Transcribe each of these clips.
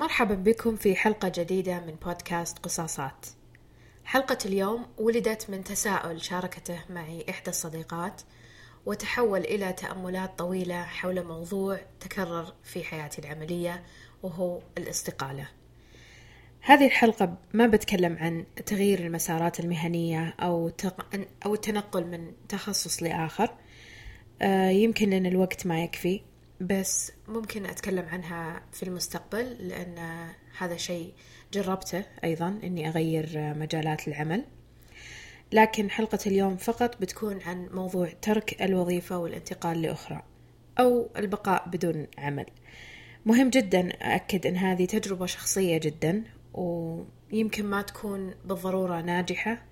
مرحبا بكم في حلقة جديدة من بودكاست قصاصات. حلقة اليوم ولدت من تساؤل شاركته معي إحدى الصديقات وتحول إلى تأملات طويلة حول موضوع تكرر في حياتي العملية وهو الاستقالة. هذه الحلقة ما بتكلم عن تغيير المسارات المهنية أو. أو التنقل من تخصص لآخر. آه، يمكن لأن الوقت ما يكفي بس ممكن أتكلم عنها في المستقبل لأن هذا شيء جربته أيضا أني أغير مجالات العمل. لكن حلقة اليوم فقط بتكون عن موضوع ترك الوظيفة والانتقال لأخرى أو البقاء بدون عمل. مهم جدا أأكد أن هذه تجربة شخصية جدا ويمكن ما تكون بالضرورة ناجحة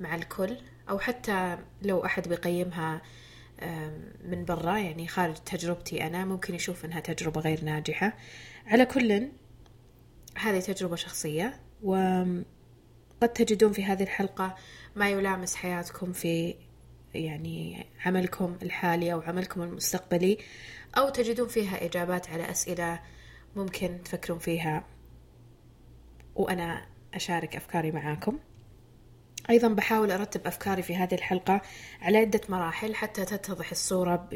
مع الكل أو حتى لو أحد بيقيمها من برا يعني خارج تجربتي أنا ممكن يشوف أنها تجربة غير ناجحة. على كل هذه تجربة شخصية وقد تجدون في هذه الحلقة ما يلامس حياتكم في يعني عملكم الحالي أو عملكم المستقبلي أو تجدون فيها إجابات على أسئلة ممكن تفكرون فيها. وأنا أشارك أفكاري معاكم. أيضا بحاول أرتب أفكاري في هذه الحلقة على عدة مراحل حتى تتضح الصورة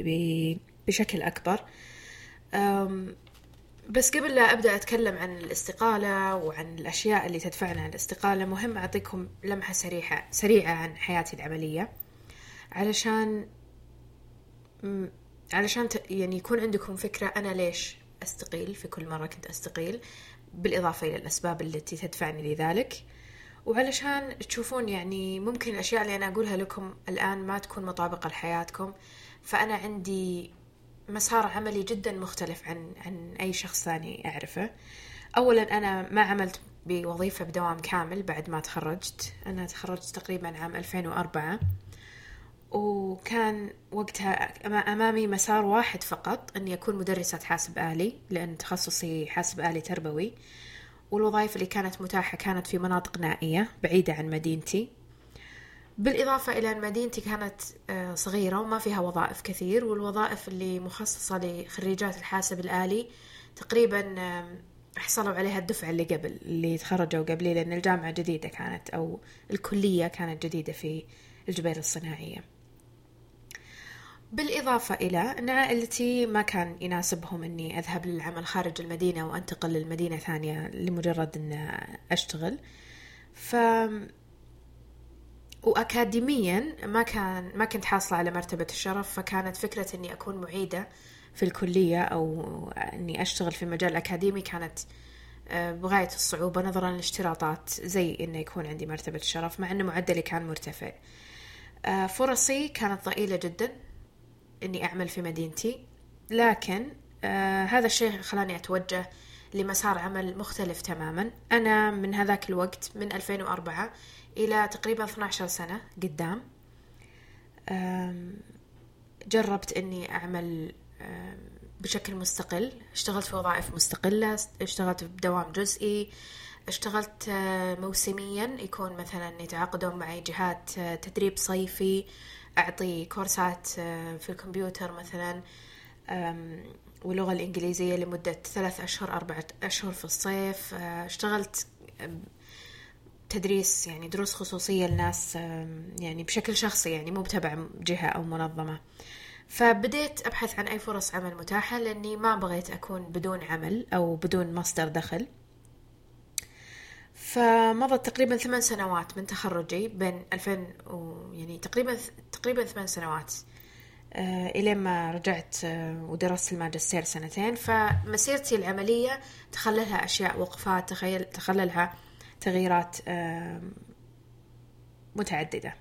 بشكل أكبر. بس قبل لا أبدأ أتكلم عن الاستقالة وعن الأشياء اللي تدفعنا على الاستقالة مهم أعطيكم لمحة سريعة سريعة عن حياتي العملية. علشان علشان يعني يكون عندكم فكرة أنا ليش أستقيل في كل مرة كنت أستقيل بالإضافة إلى الأسباب التي تدفعني لذلك. وعلشان تشوفون يعني ممكن الأشياء اللي أنا أقولها لكم الآن ما تكون مطابقة لحياتكم فأنا عندي مسار عملي جدا مختلف عن عن أي شخص ثاني أعرفه. أولا أنا ما عملت بوظيفة بدوام كامل بعد ما تخرجت. أنا تخرجت تقريبا عام 2004 وكان وقتها أمامي مسار واحد فقط أني أكون مدرسة حاسب آلي لأن تخصصي حاسب آلي تربوي. والوظائف اللي كانت متاحة كانت في مناطق نائية بعيدة عن مدينتي. بالإضافة إلى أن مدينتي كانت آه، صغيرة وما فيها وظائف كثير والوظائف اللي مخصصة لخريجات الحاسب الآلي تقريبا حصلوا عليها الدفعة اللي قبل اللي تخرجوا قبلي لأن الجامعة جديدة كانت أو الكلية كانت جديدة في الجبيل الصناعية. بالإضافة إلى أن عائلتي ما كان يناسبهم أني أذهب للعمل خارج المدينة وأنتقل للمدينة ثانية لمجرد أن أشتغل. ف وأكاديميا ما كان ما كنت حاصلة على مرتبة الشرف فكانت فكرة إني أكون معيدة في الكلية أو إني أشتغل في المجال الأكاديمي كانت آه، بغاية الصعوبة نظرا للاشتراطات زي إنه يكون عندي مرتبة الشرف مع إنه معدلي كان مرتفع. آه، فرصي كانت ضئيلة جدا. إني أعمل في مدينتي. لكن آه هذا الشيء خلاني أتوجه لمسار عمل مختلف تماما. أنا من هذاك الوقت من 2004 إلى تقريبا 12 سنة قدام جربت أني أعمل بشكل مستقل. اشتغلت في وظائف مستقلة اشتغلت بدوام جزئي اشتغلت آه، موسميا. يكون مثلا يتعاقدون معي جهات آه، تدريب صيفي أعطي كورسات آه، في الكمبيوتر مثلا واللغة الإنجليزية لمدة ثلاث أشهر أربعة أشهر في الصيف. آه، اشتغلت تدريس يعني دروس خصوصية لناس يعني بشكل شخصي يعني مو بتبع جهة أو منظمة. فبديت أبحث عن أي فرص عمل متاحة لأني ما بغيت أكون بدون عمل أو بدون مصدر دخل. فمضت تقريبا ثمان سنوات من تخرجي بين 2000 و يعني تقريبا تقريبا ثمان سنوات. آه إلين ما رجعت آه ودرست الماجستير سنتين. فمسيرتي العملية تخللها أشياء وقفات تخيل تخللها تغييرات متعددة.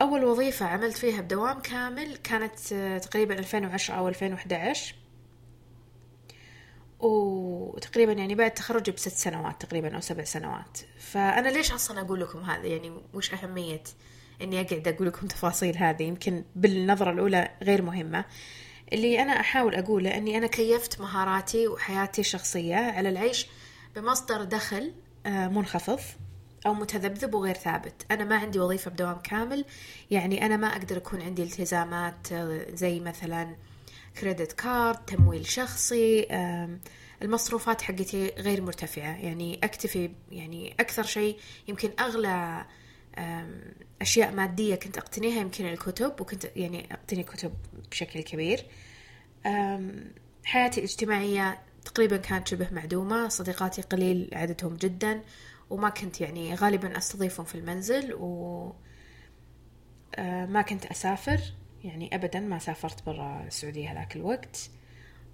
أول وظيفة عملت فيها بدوام كامل كانت آه، تقريبا 2010 أو 2011 وتقريبا يعني بعد تخرجي بست سنوات تقريبا أو سبع سنوات. فأنا ليش أصلا أقول لكم هذا؟ يعني وش أهمية إني أقعد أقول لكم تفاصيل هذه؟ يمكن بالنظرة الأولى غير مهمة. اللي أنا أحاول أقوله أني أنا كيفت مهاراتي وحياتي الشخصية على العيش بمصدر دخل آه، منخفض أو متذبذب وغير ثابت. أنا ما عندي وظيفة بدوام كامل يعني أنا ما أقدر أكون عندي التزامات آه، زي مثلا كريدت كارد تمويل شخصي المصروفات حقتي غير مرتفعة. يعني أكتفي يعني أكثر شيء يمكن أغلى أشياء مادية كنت أقتنيها يمكن الكتب وكنت يعني أقتني كتب بشكل كبير. حياتي الاجتماعية تقريبا كانت شبه معدومة صديقاتي قليل عددهم جدا وما كنت يعني غالبا أستضيفهم في المنزل و ما كنت أسافر. يعني أبدا ما سافرت برا السعودية هذاك الوقت.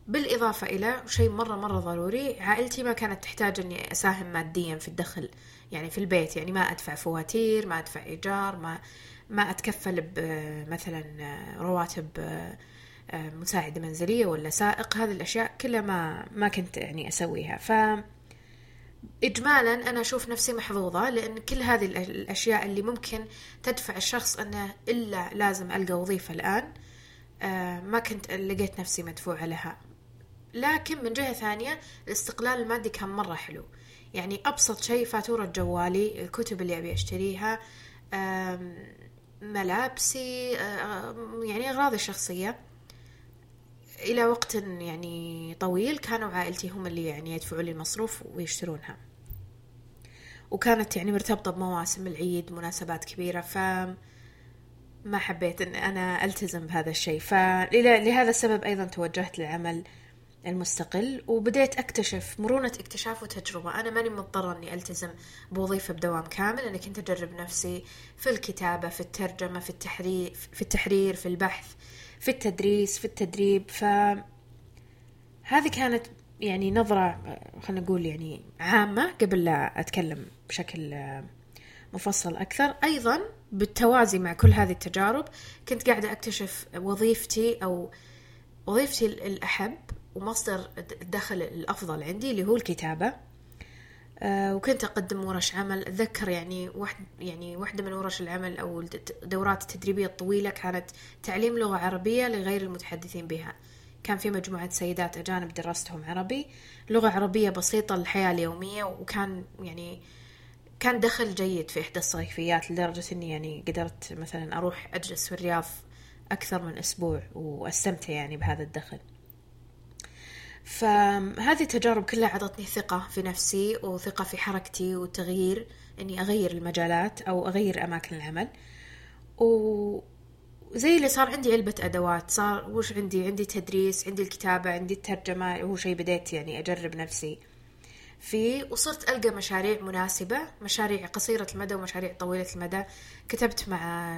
بالإضافة إلى شيء مرة مرة ضروري عائلتي ما كانت تحتاج أني أساهم ماديا في الدخل يعني في البيت يعني ما أدفع فواتير ما أدفع إيجار ما ما أتكفل بمثلا رواتب مساعدة منزلية ولا سائق. هذه الأشياء كلها ما ما كنت يعني أسويها. ف إجمالا أنا أشوف نفسي محظوظة لأن كل هذه الأشياء اللي ممكن تدفع الشخص أنه إلا لازم ألقى وظيفة الآن ما كنت لقيت نفسي مدفوعة لها. لكن من جهة ثانية الاستقلال المادي كان مرة حلو. يعني أبسط شيء فاتورة جوالي الكتب اللي أبي أشتريها ملابسي يعني أغراضي الشخصية. إلى وقت يعني طويل كانوا عائلتي هم اللي يعني يدفعوا لي المصروف ويشترونها. وكانت يعني مرتبطة بمواسم العيد مناسبات كبيرة ف ما حبيت إن أنا ألتزم بهذا الشيء. فلهذا السبب أيضا توجهت للعمل المستقل وبديت أكتشف مرونة اكتشاف وتجربة. أنا ماني مضطرة إني ألتزم بوظيفة بدوام كامل أنا كنت اجرب نفسي في الكتابة في الترجمة في التحرير في التحرير في البحث. في التدريس في التدريب ف هذه كانت يعني نظرة خلينا نقول يعني عامة قبل لا أتكلم بشكل مفصل أكثر. أيضا بالتوازي مع كل هذه التجارب كنت قاعدة أكتشف وظيفتي أو وظيفتي الأحب ومصدر الدخل الأفضل عندي اللي هو الكتابة. وكنت أقدم ورش عمل. أتذكر يعني واحد يعني واحدة من ورش العمل أو الدورات التدريبية الطويلة كانت تعليم لغة عربية لغير المتحدثين بها. كان في مجموعة سيدات أجانب دراستهم عربي. لغة عربية بسيطة للحياة اليومية وكان يعني كان دخل جيد في إحدى الصيفيات لدرجة إني يعني قدرت مثلا أروح أجلس في الرياض أكثر من أسبوع وأستمتع يعني بهذا الدخل. فهذه التجارب كلها عطتني ثقة في نفسي وثقة في حركتي وتغيير إني أغير المجالات أو أغير أماكن العمل. وزي اللي صار عندي علبة أدوات صار وش عندي؟ عندي تدريس عندي الكتابة عندي الترجمة هو شيء بديت يعني أجرب نفسي. فيه وصرت ألقى مشاريع مناسبة مشاريع قصيرة المدى ومشاريع طويلة المدى. كتبت مع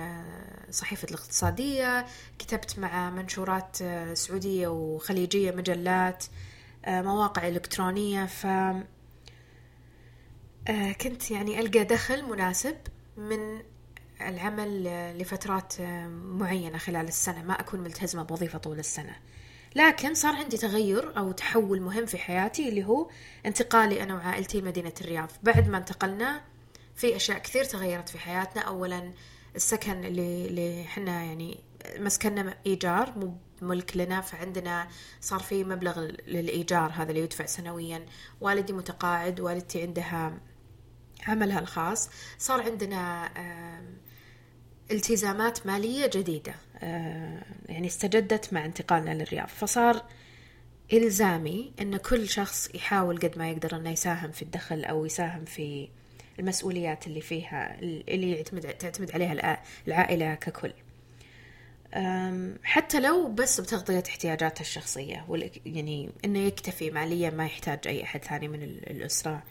صحيفة الاقتصادية كتبت مع منشورات سعودية وخليجية مجلات مواقع إلكترونية. ف كنت يعني ألقى دخل مناسب من العمل لفترات معينة خلال السنة. ما أكون ملتزمة بوظيفة طول السنة. لكن صار عندي تغير أو تحول مهم في حياتي اللي هو انتقالي أنا وعائلتي لمدينة الرياض. بعد ما انتقلنا في أشياء كثير تغيرت في حياتنا. أولا السكن اللي اللي إحنا يعني مسكننا إيجار مو ملك لنا فعندنا صار في مبلغ للإيجار هذا اللي يدفع سنويا. والدي متقاعد والدتي عندها عملها الخاص. صار عندنا التزامات مالية جديدة. آه، يعني استجدت مع انتقالنا للرياض. فصار إلزامي أن كل شخص يحاول قد ما يقدر أنه يساهم في الدخل أو يساهم في المسؤوليات اللي فيها اللي يعتمد تعتمد عليها العائلة ككل. حتى لو بس بتغطية احتياجاته الشخصية يعني أنه يكتفي ماليا ما يحتاج أي أحد ثاني من الأسرة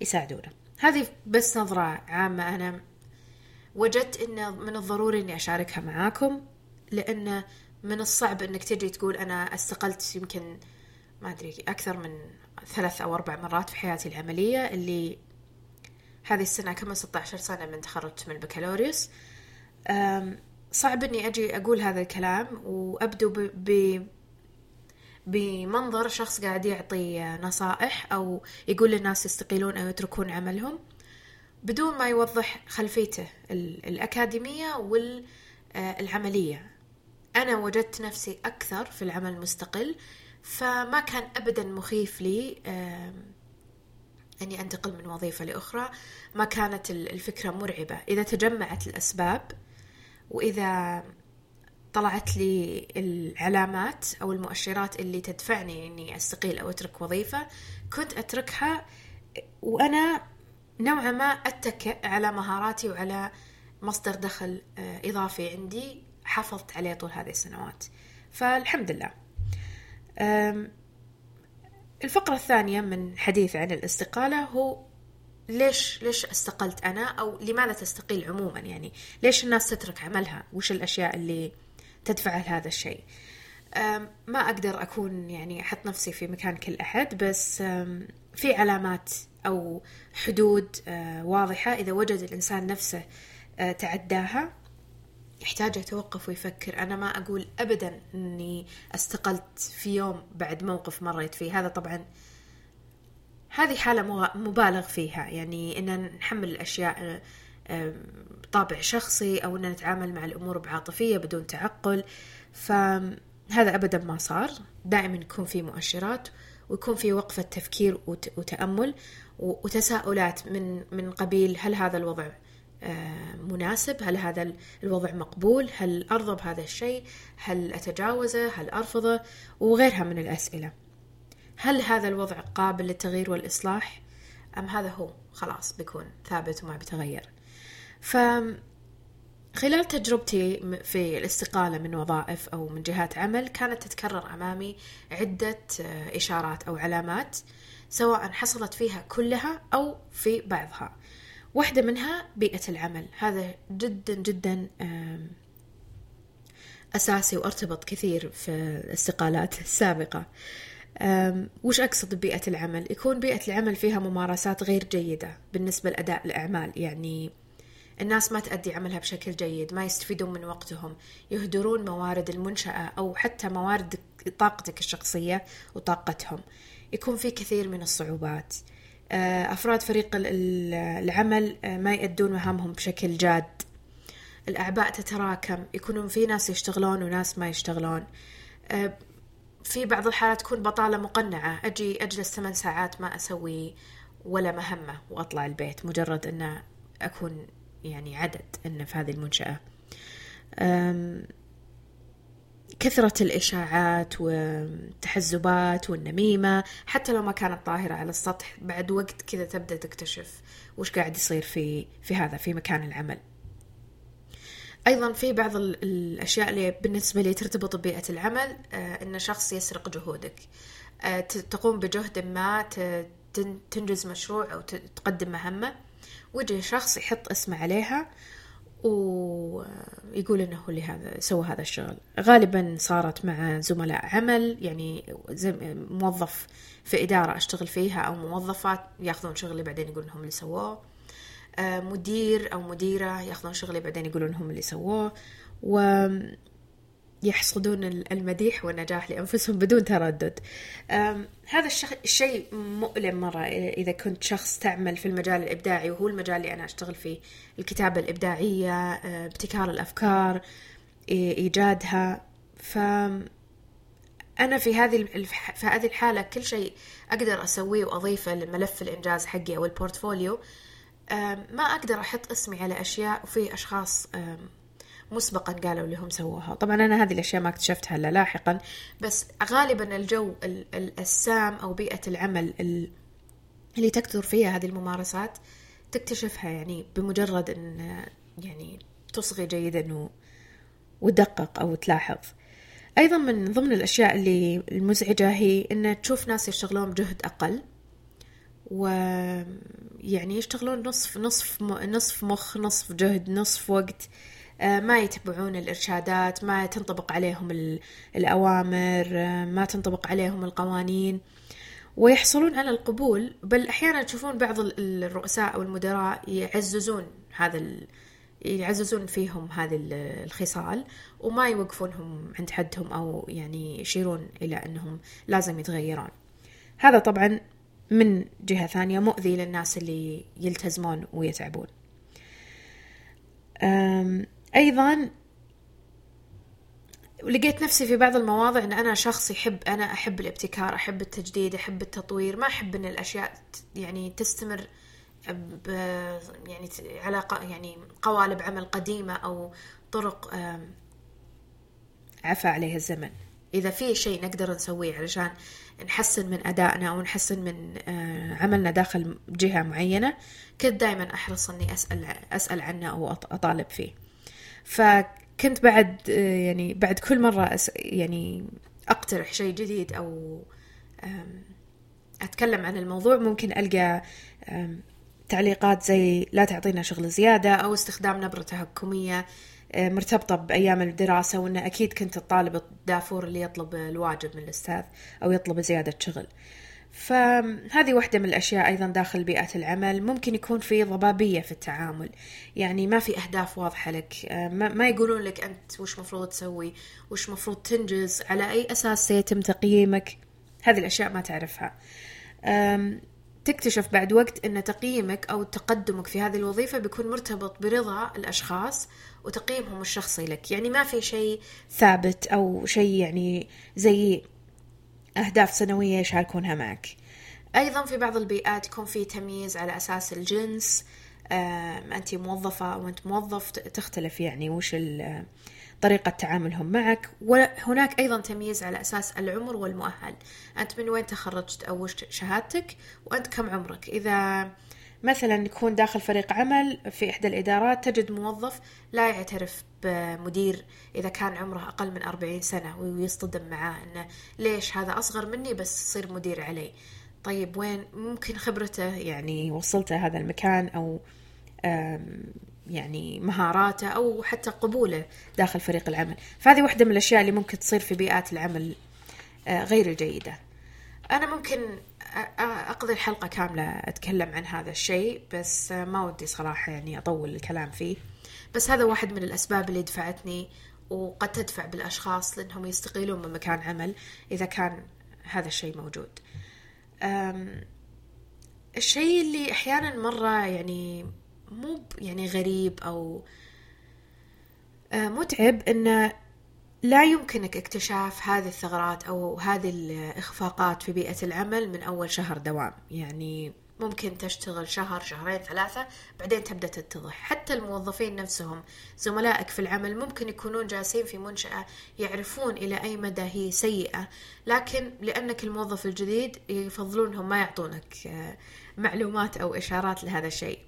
يساعدونه هذه بس نظرة عامة أنا. وجدت إنه من الضروري إني أشاركها معاكم لأنه من الصعب إنك تجي تقول أنا استقلت يمكن ما أدري أكثر من ثلاث أو أربع مرات في حياتي العملية اللي هذه السنة كم؟ 16 سنة من تخرجت من البكالوريوس. صعب إني أجي أقول هذا الكلام وأبدو ب بمنظر شخص قاعد يعطي نصائح أو يقول للناس يستقيلون أو يتركون عملهم. بدون ما يوضح خلفيته الأكاديمية والعملية. أنا وجدت نفسي أكثر في العمل المستقل فما كان أبدا مخيف لي أني أنتقل من وظيفة لأخرى. ما كانت الفكرة مرعبة. إذا تجمعت الأسباب وإذا طلعت لي العلامات أو المؤشرات اللي تدفعني إني أستقيل أو أترك وظيفة كنت أتركها وأنا نوعا ما أتكئ على مهاراتي وعلى مصدر دخل آه، إضافي عندي حافظت عليه طول هذه السنوات. فالحمد لله. الفقرة الثانية من حديث عن الاستقالة هو ليش ليش استقلت أنا أو لماذا تستقيل عموما؟ يعني ليش الناس تترك عملها؟ وش الأشياء اللي تدفع لهذا الشيء؟ ما أقدر أكون يعني أحط نفسي في مكان كل أحد بس في علامات أو حدود أه، واضحة. إذا وجد الإنسان نفسه أه، تعداها يحتاج يتوقف ويفكر. أنا ما أقول أبدا أني استقلت في يوم بعد موقف مريت فيه. هذا طبعا هذه حالة مبالغ فيها. يعني أن نحمل الأشياء بطابع شخصي أو أن نتعامل مع الأمور بعاطفية بدون تعقل. فهذا أبدا ما صار. دائما يكون في مؤشرات ويكون في وقفة تفكير وتأمل. وتساؤلات من من قبيل هل هذا الوضع آه، مناسب؟ هل هذا الوضع مقبول؟ هل أرضى بهذا الشيء؟ هل أتجاوزه؟ هل أرفضه؟ وغيرها من الأسئلة. هل هذا الوضع قابل للتغيير والإصلاح؟ أم هذا هو؟ خلاص بيكون ثابت وما بيتغير. ف خلال تجربتي في الاستقالة من وظائف أو من جهات عمل كانت تتكرر أمامي عدة آه، إشارات أو علامات. سواء حصلت فيها كلها أو في بعضها. واحدة منها بيئة العمل. هذا جدا جدا أساسي وأرتبط كثير في الاستقالات السابقة. وش أقصد ببيئة العمل؟ يكون بيئة العمل فيها ممارسات غير جيدة بالنسبة لأداء الأعمال. يعني الناس ما تأدي عملها بشكل جيد ما يستفيدون من وقتهم يهدرون موارد المنشأة أو حتى موارد طاقتك الشخصية وطاقتهم. يكون في كثير من الصعوبات. آه، أفراد فريق العمل آه، ما يأدون مهامهم بشكل جاد. الأعباء تتراكم يكونون في ناس يشتغلون وناس ما يشتغلون. آه، في بعض الحالات تكون بطالة مقنعة. أجي أجلس ثمان ساعات ما أسوي ولا مهمة وأطلع البيت مجرد أن أكون يعني عدد أن في هذه المنشأة. كثرة الإشاعات والتحزبات والنميمة حتى لو ما كانت ظاهرة على السطح بعد وقت كذا تبدأ تكتشف وش قاعد يصير في في هذا في مكان العمل. أيضا في بعض الأشياء اللي بالنسبة لي ترتبط ببيئة العمل آه، أن شخص يسرق جهودك. آه، تقوم بجهد ما تنجز مشروع أو تقدم مهمة ويجي شخص يحط اسمه عليها ويقول إنه اللي هذا سوى هذا الشغل. غالبا صارت مع زملاء عمل يعني موظف في إدارة أشتغل فيها أو موظفات ياخذون شغلي بعدين يقولون هم اللي سووه. آه، مدير أو مديرة ياخذون شغلي بعدين يقولون هم اللي سووه. و يحصدون المديح والنجاح لأنفسهم بدون تردد. هذا الشيء مؤلم مرة إذا كنت شخص تعمل في المجال الإبداعي وهو المجال اللي أنا أشتغل فيه الكتابة الإبداعية أه، ابتكار الأفكار إيجادها. ف أنا في هذه في هذه الحالة كل شيء أقدر أسويه وأضيفه لملف الإنجاز حقي أو البورتفوليو. ما أقدر أحط اسمي على أشياء وفي أشخاص مسبقا قالوا لي هم سووها. طبعا أنا هذه الأشياء ما اكتشفتها إلا لاحقا بس غالبا الجو السام أو بيئة العمل اللي تكثر فيها هذه الممارسات تكتشفها يعني بمجرد أن يعني تصغي جيدا ودقق أو تلاحظ. أيضا من ضمن الأشياء اللي المزعجة هي أن تشوف ناس يشتغلون بجهد أقل ويعني يشتغلون نصف نصف نصف مخ نصف جهد نصف وقت. ما يتبعون الإرشادات ما تنطبق عليهم الأوامر آه، ما تنطبق عليهم القوانين ويحصلون على القبول. بل أحيانا تشوفون بعض الرؤساء أو المدراء يعززون هذا يعززون فيهم هذه الخصال وما يوقفونهم عند حدهم أو يعني يشيرون إلى أنهم لازم يتغيرون. هذا طبعا من جهة ثانية مؤذي للناس اللي يلتزمون ويتعبون. أيضا لقيت نفسي في بعض المواضع إن أنا شخص يحب أنا أحب الابتكار أحب التجديد أحب التطوير ما أحب إن الأشياء يعني تستمر يعني على يعني قوالب عمل قديمة أو طرق عفى عليه الزمن. إذا في شيء نقدر نسويه علشان نحسن من أدائنا أو نحسن من عملنا داخل جهة معينة كنت دائما أحرص أني أسأل أسأل عنه أو أطالب فيه. فكنت بعد يعني بعد كل مرة يعني أقترح شيء جديد أو أتكلم عن الموضوع ممكن ألقى تعليقات زي لا تعطينا شغل زيادة أو استخدام نبرة تهكمية آه، مرتبطة بأيام الدراسة وأنه أكيد كنت الطالب الدافور اللي يطلب الواجب من الأستاذ أو يطلب زيادة شغل. فهذه واحدة من الأشياء أيضا داخل بيئة العمل. ممكن يكون في ضبابية في التعامل. يعني ما في أهداف واضحة لك. آه، ما يقولون لك أنت وش مفروض تسوي وش مفروض تنجز على أي أساس سيتم تقييمك. هذه الأشياء ما تعرفها. تكتشف بعد وقت أن تقييمك أو تقدمك في هذه الوظيفة بيكون مرتبط برضا الأشخاص وتقييمهم الشخصي لك. يعني ما في شيء ثابت أو شيء يعني زي أهداف سنوية يشاركونها معك. أيضا في بعض البيئات يكون في تمييز على أساس الجنس. أنت موظفة أو أنت موظف تختلف يعني وش طريقة تعاملهم معك. وهناك أيضا تمييز على أساس العمر والمؤهل. أنت من وين تخرجت أو وش شهادتك؟ وأنت كم عمرك؟ إذا مثلا يكون داخل فريق عمل في إحدى الإدارات تجد موظف لا يعترف بمدير إذا كان عمره أقل من أربعين سنة ويصطدم معاه أنه ليش هذا أصغر مني بس يصير مدير علي. طيب وين ممكن خبرته؟ يعني وصلته هذا المكان أو يعني مهاراته أو حتى قبوله داخل فريق العمل. فهذه واحدة من الأشياء اللي ممكن تصير في بيئات العمل آه، غير الجيدة. أنا ممكن أقضي الحلقة كاملة أتكلم عن هذا الشيء بس ما ودي صراحة يعني أطول الكلام فيه. بس هذا واحد من الأسباب اللي دفعتني وقد تدفع بالأشخاص لأنهم يستقيلون من مكان عمل إذا كان هذا الشيء موجود. الشيء اللي أحيانا مرة يعني مو يعني غريب أو متعب أنه لا يمكنك اكتشاف هذه الثغرات أو هذه الإخفاقات في بيئة العمل من أول شهر دوام. يعني ممكن تشتغل شهر شهرين ثلاثة بعدين تبدأ تتضح. حتى الموظفين نفسهم زملائك في العمل ممكن يكونون جالسين في منشأة يعرفون إلى أي مدى هي سيئة. لكن لأنك الموظف الجديد يفضلونهم ما يعطونك آه، معلومات أو إشارات لهذا الشيء.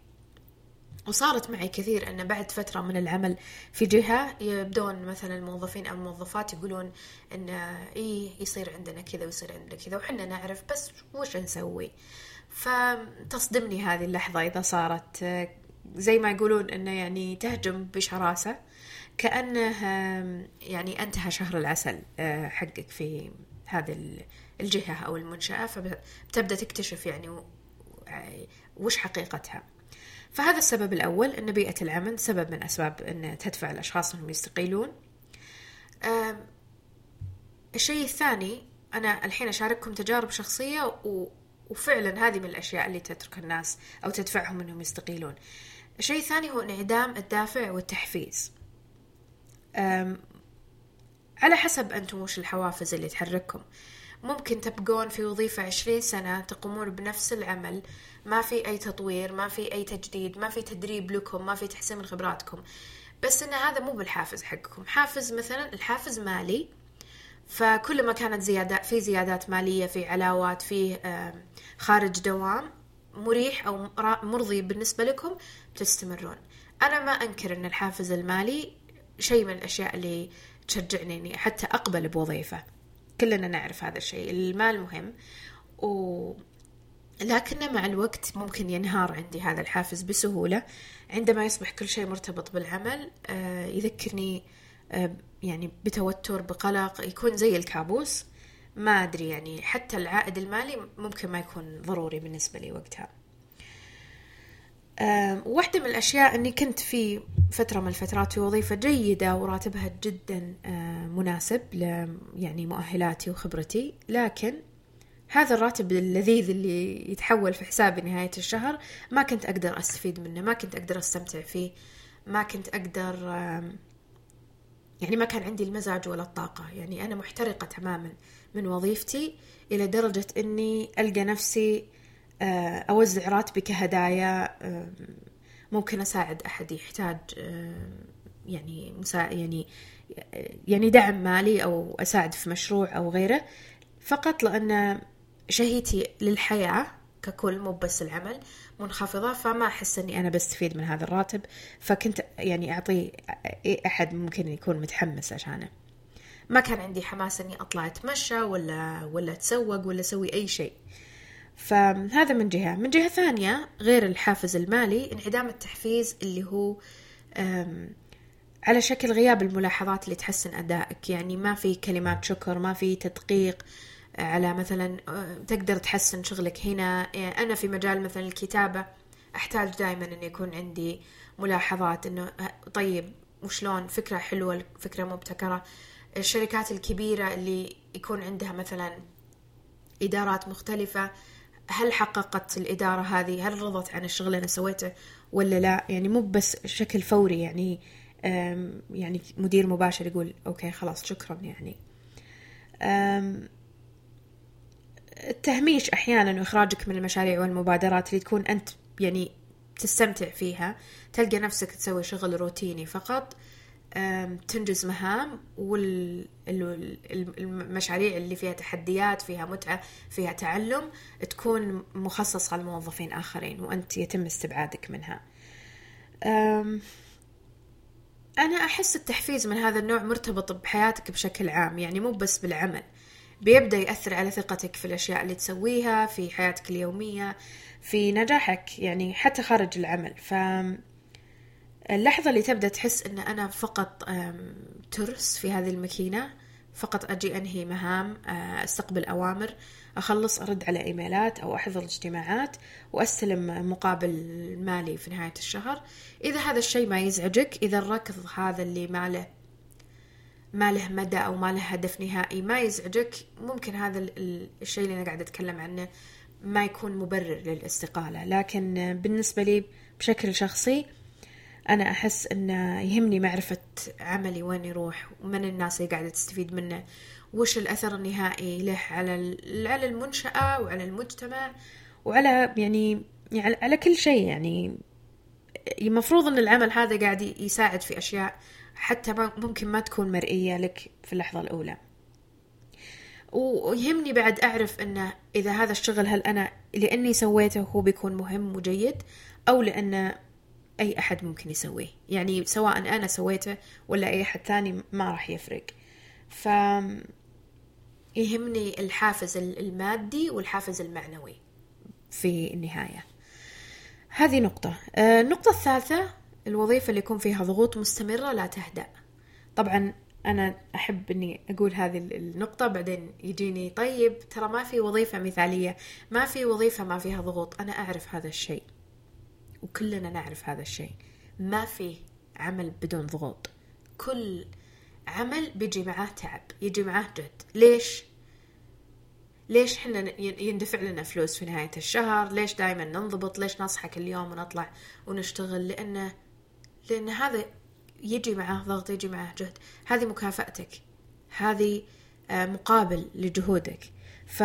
وصارت معي كثير أن بعد فترة من العمل في جهة يبدون مثلا الموظفين أو الموظفات يقولون أن إيه يصير عندنا كذا ويصير عندنا كذا وحنا نعرف بس وش نسوي. فتصدمني هذه اللحظة إذا صارت. زي ما يقولون أنه يعني تهجم بشراسة كأنه يعني أنتهى شهر العسل حقك في هذه الجهة أو المنشأة فبتبدأ تكتشف يعني وش حقيقتها. فهذا السبب الأول أن بيئة العمل سبب من أسباب أن تدفع الأشخاص أنهم يستقيلون. الشيء الثاني أنا الحين أشارككم تجارب شخصية. وفعلا هذه من الأشياء اللي تترك الناس أو تدفعهم أنهم يستقيلون. الشيء الثاني هو انعدام الدافع والتحفيز. على حسب أنتم وش الحوافز اللي تحرككم. ممكن تبقون في وظيفة عشرين سنة تقومون بنفس العمل ما في أي تطوير ما في أي تجديد ما في تدريب لكم ما في تحسين من خبراتكم. بس إن هذا مو بالحافز حقكم. حافز مثلا الحافز مالي. فكل ما كانت زيادات في زيادات مالية في علاوات في خارج دوام مريح أو مرضي بالنسبة لكم بتستمرون أنا ما أنكر أن الحافز المالي شيء من الأشياء اللي تشجعني إني حتى أقبل بوظيفة. كلنا نعرف هذا الشيء المال مهم. و لكنه مع الوقت ممكن ينهار عندي هذا الحافز بسهولة. عندما يصبح كل شيء مرتبط بالعمل آه، يذكرني آه، يعني بتوتر بقلق يكون زي الكابوس. ما أدري يعني حتى العائد المالي ممكن ما يكون ضروري بالنسبة لي وقتها. واحدة من الأشياء أني كنت في فترة من الفترات في وظيفة جيدة وراتبها جدا مناسب يعني مؤهلاتي وخبرتي. لكن هذا الراتب اللذيذ اللي يتحول في حسابي نهاية الشهر ما كنت أقدر أستفيد منه ما كنت أقدر أستمتع فيه ما كنت أقدر يعني ما كان عندي المزاج ولا الطاقة. يعني أنا محترقة تماما من وظيفتي إلى درجة أني ألقى نفسي أوزع راتبي كهدايا ممكن أساعد أحد يحتاج يعني مسا يعني يعني دعم مالي أو أساعد في مشروع أو غيره فقط لأن شهيتي للحياة ككل مو بس العمل منخفضة فما أحس أني أنا بستفيد من هذا الراتب فكنت يعني أعطيه أحد ممكن يكون متحمس عشانه. ما كان عندي حماس إني أطلع أتمشى ولا ولا أتسوق ولا أسوي أي شيء. فهذا من جهة. من جهة ثانية غير الحافز المالي انعدام التحفيز اللي هو على شكل غياب الملاحظات اللي تحسن أدائك. يعني ما في كلمات شكر ما في تدقيق على مثلا تقدر تحسن شغلك هنا. أنا في مجال مثلا الكتابة أحتاج دائما أن يكون عندي ملاحظات أنه طيب وشلون؟ فكرة حلوة فكرة مبتكرة. الشركات الكبيرة اللي يكون عندها مثلا إدارات مختلفة هل حققت الإدارة هذه؟ هل رضت عن الشغل اللي أنا سويته ولا لا؟ يعني مو بس بشكل فوري يعني يعني مدير مباشر يقول okay خلاص شكرا يعني. التهميش أحيانا وإخراجك من المشاريع والمبادرات اللي تكون أنت يعني تستمتع فيها تلقى نفسك تسوي شغل روتيني فقط تنجز مهام والمشاريع اللي فيها تحديات فيها متعة فيها تعلم تكون مخصصة لموظفين آخرين وأنت يتم استبعادك منها. أنا أحس التحفيز من هذا النوع مرتبط بحياتك بشكل عام يعني مو بس بالعمل. بيبدأ يأثر على ثقتك في الأشياء اللي تسويها في حياتك اليومية في نجاحك يعني حتى خارج العمل. ف اللحظة اللي تبدأ تحس أن أنا فقط ترس في هذه الماكينة فقط أجي أنهي مهام أستقبل أوامر أخلص أرد على إيميلات أو أحضر اجتماعات وأستلم مقابل مالي في نهاية الشهر. إذا هذا الشيء ما يزعجك إذا الركض هذا اللي ما له ما له مدى أو ما له هدف نهائي ما يزعجك ممكن هذا الشيء اللي أنا قاعدة أتكلم عنه ما يكون مبرر للإستقالة. لكن بالنسبة لي بشكل شخصي أنا أحس أنه يهمني معرفة عملي وين يروح ومن الناس اللي قاعدة تستفيد منه. وش الأثر النهائي له على على المنشأة وعلى المجتمع وعلى يعني, يعني على كل شيء يعني. المفروض أن العمل هذا قاعد يساعد في أشياء حتى ممكن ما تكون مرئية لك في اللحظة الأولى. ويهمني بعد أعرف أنه إذا هذا الشغل هل أنا لأني سويته هو بيكون مهم وجيد أو لأنه أي أحد ممكن يسويه. يعني سواء أنا سويته ولا أي أحد ثاني ما راح يفرق. ف يهمني الحافز المادي والحافز المعنوي في النهاية. هذه نقطة. آه، النقطة الثالثة الوظيفة اللي يكون فيها ضغوط مستمرة لا تهدأ. طبعا أنا أحب إني أقول هذه النقطة بعدين يجيني طيب ترى ما في وظيفة مثالية ما في وظيفة ما فيها ضغوط. أنا أعرف هذا الشيء. وكلنا نعرف هذا الشيء. ما في عمل بدون ضغوط. كل عمل بيجي معاه تعب يجي معاه جهد. ليش؟ ليش إحنا يندفع لنا فلوس في نهاية الشهر؟ ليش دائما ننضبط؟ ليش نصحى كل يوم ونطلع ونشتغل؟ لأنه لأن هذا يجي معاه ضغط يجي معاه جهد. هذه مكافأتك. هذه آه، مقابل لجهودك. ف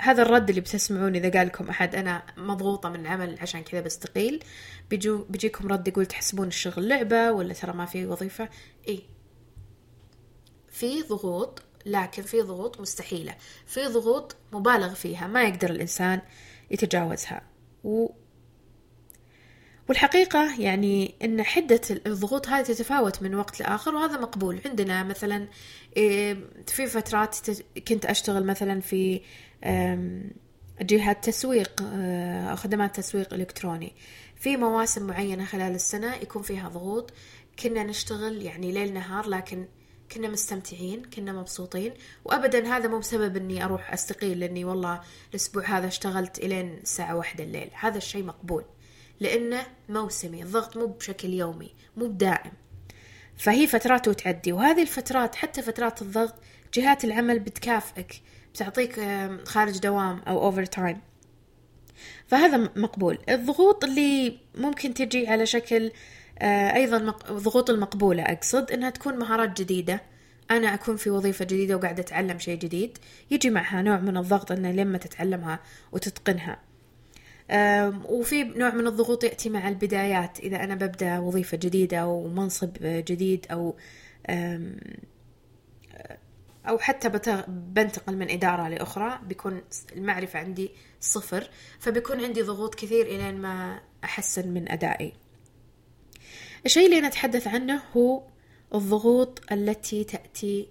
هذا الرد اللي بتسمعون إذا قال لكم أحد أنا مضغوطة من العمل عشان كذا بستقيل بيجو بيجيكم رد يقول تحسبون الشغل لعبة ولا ترى ما في وظيفة. إي في ضغوط لكن في ضغوط مستحيلة. في ضغوط مبالغ فيها ما يقدر الإنسان يتجاوزها. و والحقيقة يعني أن حدة الضغوط هذه تتفاوت من وقت لآخر وهذا مقبول. عندنا مثلا إيه، في فترات كنت أشتغل مثلا في جهات تسويق آه، خدمات تسويق إلكتروني. في مواسم معينة خلال السنة يكون فيها ضغوط. كنا نشتغل يعني ليل نهار لكن كنا مستمتعين كنا مبسوطين. وابدا هذا مو بسبب إني أروح أستقيل لأني والله الأسبوع هذا اشتغلت إلين الساعة واحدة الليل. هذا الشيء مقبول. لأنه موسمي الضغط مو بشكل يومي مو بدائم فهي فترات وتعدي وهذه الفترات حتى فترات الضغط جهات العمل بتكافئك بتعطيك خارج دوام أو أوفر تايم فهذا مقبول. الضغوط اللي ممكن تجي على شكل آه، أيضا الضغوط المقبولة أقصد إنها تكون مهارات جديدة. أنا أكون في وظيفة جديدة وقاعدة أتعلم شيء جديد. يجي معها نوع من الضغط إنه لما تتعلمها وتتقنها. وفي نوع من الضغوط يأتي مع البدايات. إذا أنا ببدأ وظيفة جديدة أو منصب جديد أو أو حتى بنتقل من إدارة لأخرى بيكون المعرفة عندي صفر فبيكون عندي ضغوط كثير إلين ما أحسن من أدائي. الشيء اللي نتحدث عنه هو الضغوط التي تأتي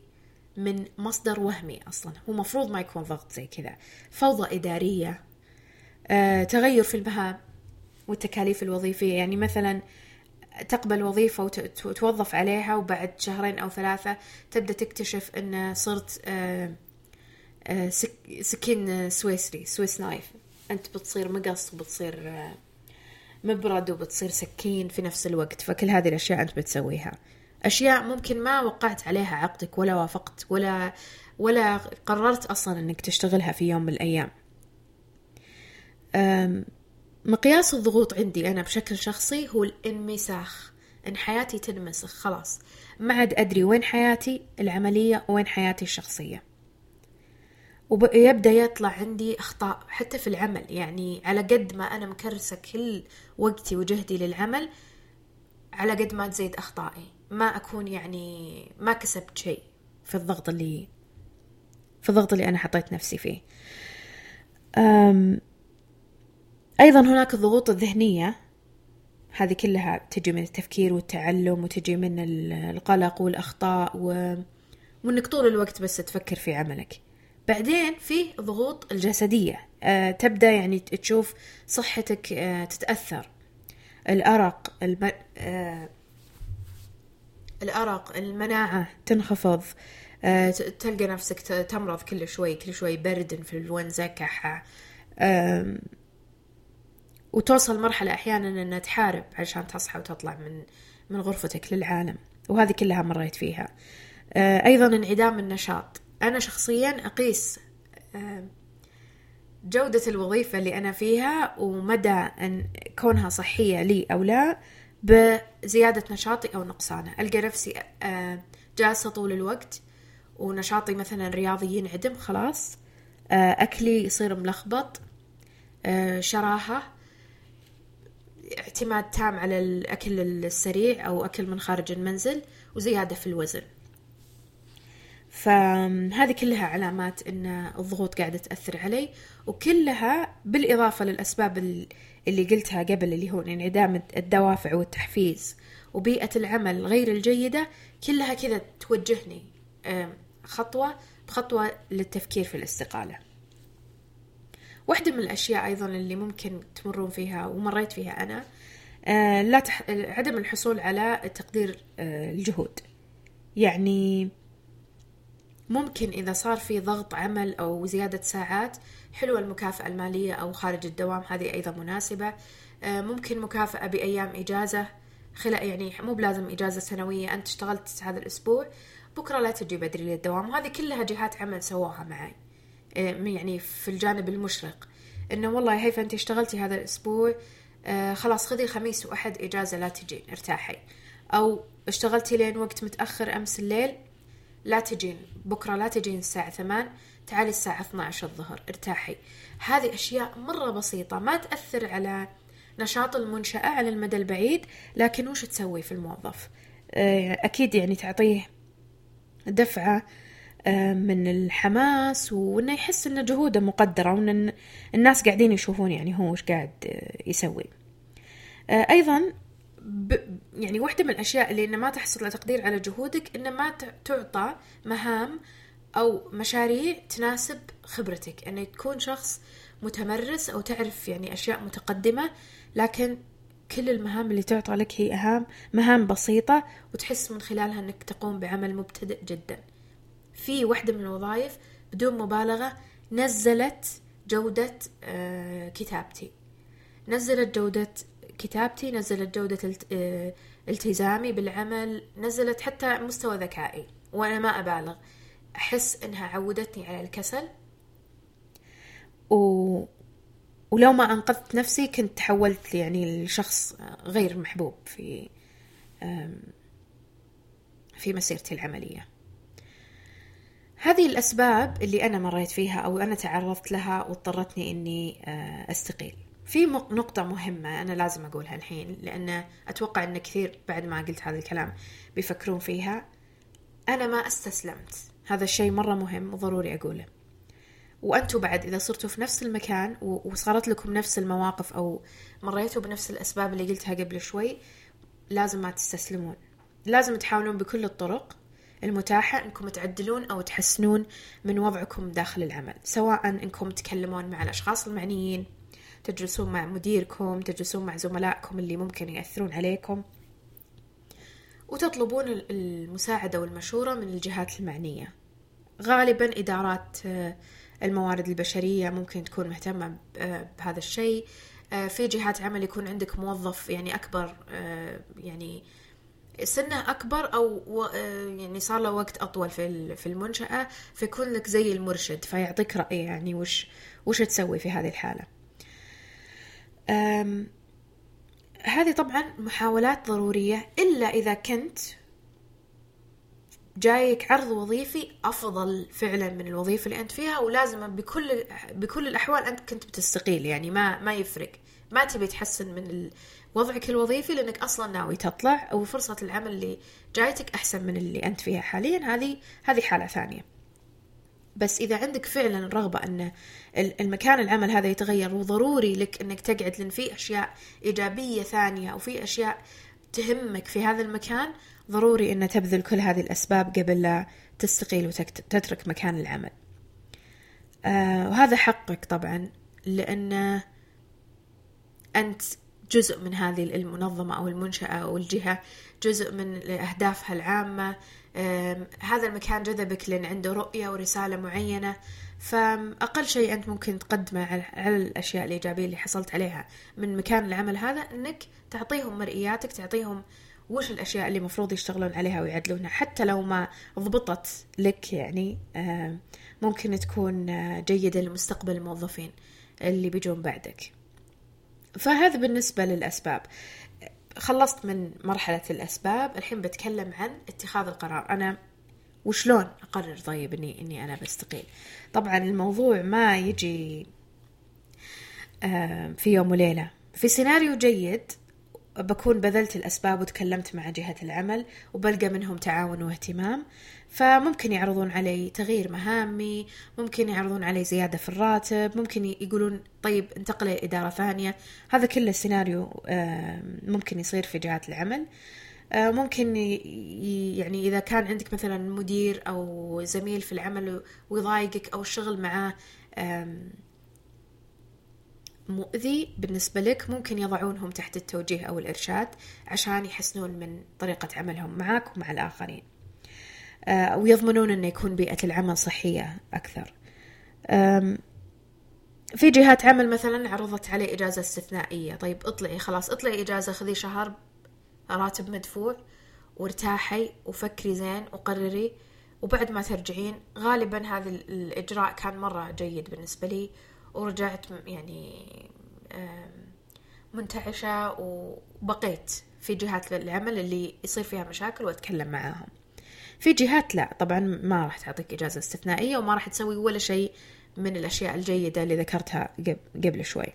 من مصدر وهمي أصلا. هو مفروض ما يكون ضغط زي كذا. فوضى إدارية. تغير في المهام والتكاليف الوظيفية. يعني مثلا تقبل وظيفة وتوظف عليها وبعد شهرين أو ثلاثة تبدأ تكتشف أن صرت آه، آه، سكين سويسري Swiss knife. أنت بتصير مقص وبتصير مبرد وبتصير سكين في نفس الوقت. فكل هذه الأشياء أنت بتسويها. أشياء ممكن ما وقعت عليها عقدك ولا وافقت ولا ولا قررت أصلا أنك تشتغلها في يوم من الأيام. مقياس الضغوط عندي أنا بشكل شخصي هو الانمساخ إن حياتي تنمسخ خلاص. ما عاد أدري وين حياتي العملية وين حياتي الشخصية. ويبدأ يطلع عندي أخطاء حتى في العمل يعني على قد ما أنا مكرسة كل وقتي وجهدي للعمل على قد ما تزيد أخطائي. ما أكون يعني ما كسبت شيء في الضغط اللي في الضغط اللي أنا حطيت نفسي فيه. أم أيضا هناك الضغوط الذهنية. هذه كلها تجي من التفكير والتعلم وتجي من القلق والأخطاء و... وإنك طول الوقت بس تفكر في عملك. بعدين في ضغوط الجسدية. أه تبدأ يعني تشوف صحتك أه تتأثر. الأرق الب... أه الأرق المناعة تنخفض. أه تلقى نفسك تمرض كل شوي كل شوي برد انفلونزا كحة. أه وتوصل مرحلة أحيانا أنها تحارب عشان تصحى وتطلع من من غرفتك للعالم. وهذه كلها مريت فيها. أه أيضا انعدام النشاط. أنا شخصيا أقيس أه جودة الوظيفة اللي أنا فيها ومدى أن كونها صحية لي أو لا بزيادة نشاطي أو نقصانه. ألقى نفسي آه، جالسة طول الوقت ونشاطي مثلا رياضي ينعدم خلاص. آه، أكلي يصير ملخبط. آه، شراهة. اعتماد تام على الأكل السريع أو أكل من خارج المنزل وزيادة في الوزن. فهذه كلها علامات إن الضغوط قاعدة تأثر علي وكلها بالإضافة للأسباب اللي قلتها قبل اللي هو انعدام الدوافع والتحفيز. وبيئة العمل غير الجيدة كلها كذا توجهني خطوة بخطوة للتفكير في الاستقالة. واحدة من الأشياء أيضا اللي ممكن تمرون فيها ومريت فيها أنا آه، لا تح... عدم الحصول على تقدير آه، الجهود. يعني ممكن إذا صار في ضغط عمل أو زيادة ساعات حلوة المكافأة المالية أو خارج الدوام هذه أيضا مناسبة. آه، ممكن مكافأة بأيام إجازة خلال يعني مو بلازم إجازة سنوية أنت اشتغلت هذا الأسبوع بكرة لا تجي بدري للدوام وهذه كلها جهات عمل سووها معي يعني في الجانب المشرق. إنه والله هيفا أنت اشتغلتي هذا الأسبوع آه خلاص خذي خميس وأحد إجازة لا تجين ارتاحي. أو اشتغلتي لين وقت متأخر أمس الليل لا تجين. بكرة لا تجين الساعة ثمان تعالي الساعة 12 الظهر ارتاحي. هذه أشياء مرة بسيطة ما تأثر على نشاط المنشأة على المدى البعيد لكن وش تسوي في الموظف؟ آه، أكيد يعني تعطيه دفعة من الحماس وإنه يحس إن جهوده مقدرة وإن الناس قاعدين يشوفون يعني هو وش قاعد آه، يسوي. أيضا ب... يعني واحدة من الأشياء اللي إنه ما تحصل تقدير على جهودك إنه ما تعطى مهام أو مشاريع تناسب خبرتك. إنه تكون شخص متمرس أو تعرف يعني أشياء متقدمة لكن كل المهام اللي تعطى لك هي أهم مهام بسيطة وتحس من خلالها أنك تقوم بعمل مبتدئ جدا. في واحدة من الوظائف بدون مبالغة نزلت جودة آه، كتابتي. نزلت جودة كتابتي نزلت جودة آه، التزامي بالعمل نزلت حتى مستوى ذكائي وأنا ما أبالغ. أحس إنها عودتني على الكسل. و... ولو ما أنقذت نفسي كنت تحولت يعني لشخص غير محبوب في في مسيرتي العملية. هذه الأسباب اللي أنا مريت فيها أو أنا تعرضت لها واضطرتني إني آه، أستقيل. في نقطة مهمة أنا لازم أقولها الحين لأن أتوقع أن كثير بعد ما قلت هذا الكلام بيفكرون فيها. أنا ما استسلمت. هذا الشيء مرة مهم وضروري أقوله. وأنتوا بعد إذا صرتوا في نفس المكان وصارت لكم نفس المواقف أو مريتوا بنفس الأسباب اللي قلتها قبل شوي لازم ما تستسلمون. لازم تحاولون بكل الطرق المتاحة أنكم تعدلون أو تحسنون من وضعكم داخل العمل سواء أنكم تكلمون مع الأشخاص المعنيين تجلسون مع مديركم تجلسون مع زملائكم اللي ممكن يأثرون عليكم وتطلبون المساعدة والمشورة من الجهات المعنية. غالبا إدارات آه، الموارد البشرية ممكن تكون مهتمة آه، بهذا الشيء. آه، في جهات عمل يكون عندك موظف يعني أكبر يعني سنه اكبر أو يعني صار له وقت اطول في في المنشاه فيكون لك زي المرشد فيعطيك رأي يعني وش وش تسوي في هذه الحالة. هذه طبعا محاولات ضرورية إلا إذا كنت جايك عرض وظيفي أفضل فعلا من الوظيفة اللي أنت فيها ولازم بكل بكل الأحوال أنت كنت بتستقيل يعني ما ما يفرق. ما تبي تحسن من وضعك الوظيفي لأنك أصلا ناوي تطلع أو فرصة العمل اللي جايتك أحسن من اللي أنت فيها حاليا. هذه هذه حالة ثانية. بس إذا عندك فعلا رغبة أن المكان العمل هذا يتغير وضروري لك أنك تقعد لأن في أشياء إيجابية ثانية أو في أشياء تهمك في هذا المكان ضروري أن تبذل كل هذه الأسباب قبل لا تستقيل وتترك مكان العمل. آه وهذا حقك طبعا لأن أنت جزء من هذه المنظمة أو المنشأة أو الجهة جزء من أهدافها العامة. هذا المكان جذبك لأن عنده رؤية ورسالة معينة. فأقل شيء أنت ممكن تقدمه على الأشياء الإيجابية اللي حصلت عليها. من مكان العمل هذا أنك تعطيهم مرئياتك تعطيهم وش الأشياء اللي مفروض يشتغلون عليها ويعدلونها. حتى لو ما ضبطت لك يعني ممكن تكون آه، جيدة لمستقبل الموظفين اللي بيجون بعدك. فهذا بالنسبة للأسباب. خلصت من مرحلة الأسباب الحين بتكلم عن اتخاذ القرار. أنا وشلون أقرر طيب إني إني أنا بستقيل؟ طبعا الموضوع ما يجي في يوم وليلة. في سيناريو جيد بكون بذلت الأسباب وتكلمت مع جهة العمل وبلقى منهم تعاون واهتمام. فممكن يعرضون علي تغيير مهامي ممكن يعرضون علي زيادة في الراتب ممكن يقولون طيب انتقل إدارة ثانية. هذا كله سيناريو ممكن يصير في جهات العمل. آه، ممكن يعني إذا كان عندك مثلا مدير أو زميل في العمل ويضايقك أو الشغل معاه مؤذي بالنسبة لك ممكن يضعونهم تحت التوجيه أو الإرشاد عشان يحسنون من طريقة عملهم معك ومع الآخرين. آه، ويضمنون أن يكون بيئة العمل صحية أكثر. في جهات عمل مثلا عرضت علي إجازة استثنائية. طيب اطلعي خلاص اطلعي إجازة خذي شهر راتب مدفوع وارتاحي وفكري زين وقرري. وبعد ما ترجعين غالبا هذا الإجراء كان مرة جيد بالنسبة لي. ورجعت يعني منتعشة وبقيت في جهات العمل اللي يصير فيها مشاكل وأتكلم معاهم. في جهات لا طبعا ما راح تعطيك إجازة استثنائية وما راح تسوي ولا شيء من الأشياء الجيدة اللي ذكرتها قبل شوي.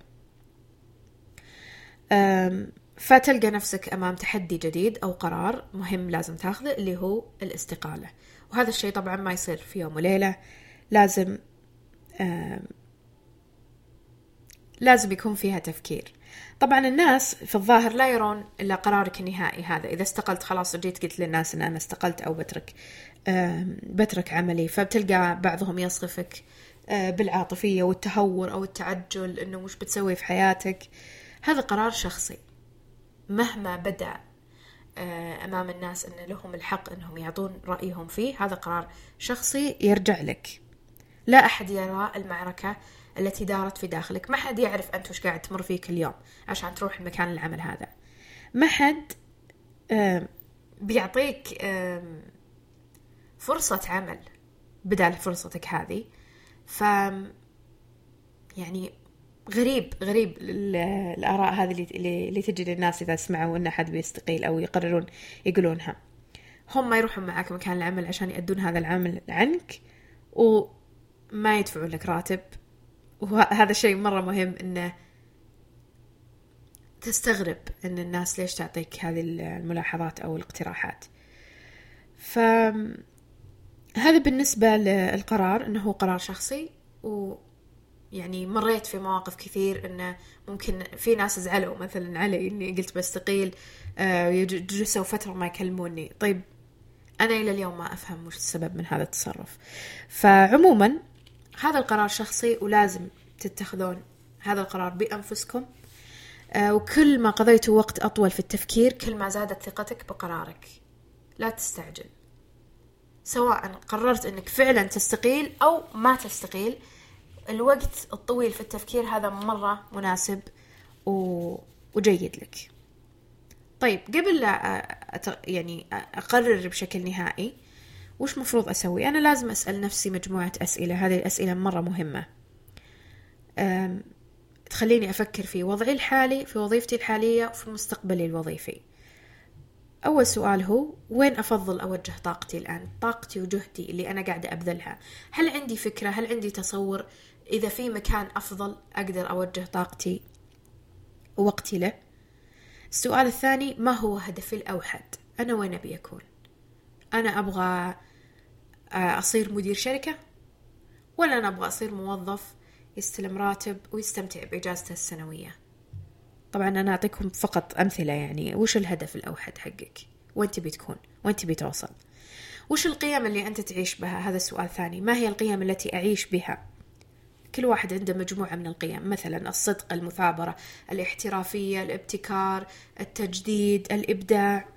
فتلقى نفسك أمام تحدي جديد أو قرار مهم لازم تاخذه اللي هو الاستقالة. وهذا الشيء طبعا ما يصير في يوم وليلة لازم لازم يكون فيها تفكير. طبعا الناس في الظاهر لا يرون إلا قرارك النهائي هذا. إذا استقلت خلاص جيت قلت للناس إن أنا استقلت أو بترك بترك عملي فبتلقى بعضهم يصرفك آه، بالعاطفية والتهور أو التعجل إنه وش بتسوي في حياتك. هذا قرار شخصي. مهما بدأ آه، أمام الناس إن لهم الحق إنهم يعطون رأيهم فيه هذا قرار شخصي يرجع لك. لا أحد يرى المعركة التي دارت في داخلك. ما حد يعرف أنت وش قاعد تمر فيك اليوم. عشان تروح المكان العمل هذا. ما حد بيعطيك فرصة عمل بدال فرصتك هذه. ف يعني غريب غريب الآراء هذه اللي, اللي تجي للناس إذا سمعوا أن أحد بيستقيل أو يقررون يقولونها. هم ما يروحون معك مكان العمل عشان يأدون هذا العمل عنك وما يدفعون لك راتب. وهذا شيء مرة مهم إنه تستغرب أن الناس ليش تعطيك هذه الملاحظات أو الاقتراحات. ف هذا بالنسبة للقرار أنه هو قرار شخصي و يعني مريت في مواقف كثير إنه ممكن في ناس زعلوا مثلا علي إني قلت بستقيل آه، جلسوا فترة ما يكلموني. طيب أنا إلى اليوم ما أفهم وش السبب من هذا التصرف. فعموما هذا القرار شخصي ولازم تتخذون هذا القرار بأنفسكم. آه، وكل ما قضيتوا وقت أطول في التفكير كل ما زادت ثقتك بقرارك. لا تستعجل. سواء قررت إنك فعلا تستقيل أو ما تستقيل الوقت الطويل في التفكير هذا مرة مناسب و... وجيد لك. طيب قبل لا أت... يعني أقرر بشكل نهائي وش مفروض أسوي؟ أنا لازم أسأل نفسي مجموعة أسئلة. هذه الأسئلة مرة مهمة. تخليني أفكر في وضعي الحالي في وظيفتي الحالية وفي مستقبلي الوظيفي. أول سؤال هو وين أفضل أوجه طاقتي الآن؟ طاقتي وجهدي اللي أنا قاعدة أبذلها. هل عندي فكرة؟ هل عندي تصور؟ إذا في مكان أفضل أقدر أوجه طاقتي ووقتي له؟ السؤال الثاني ما هو هدفي الأوحد؟ أنا وين أبي أكون؟ أنا أبغى أصير مدير شركة ولا أنا أبغى أصير موظف يستلم راتب ويستمتع بإجازته السنوية. طبعا أنا أعطيكم فقط أمثلة يعني وش الهدف الأوحد حقك؟ وين تبي تكون؟ وين تبي توصل؟ وش القيم اللي أنت تعيش بها؟ هذا السؤال ثاني. ما هي القيم التي أعيش بها؟ كل واحد عنده مجموعة من القيم مثلا الصدق المثابرة الاحترافية الابتكار التجديد الإبداع.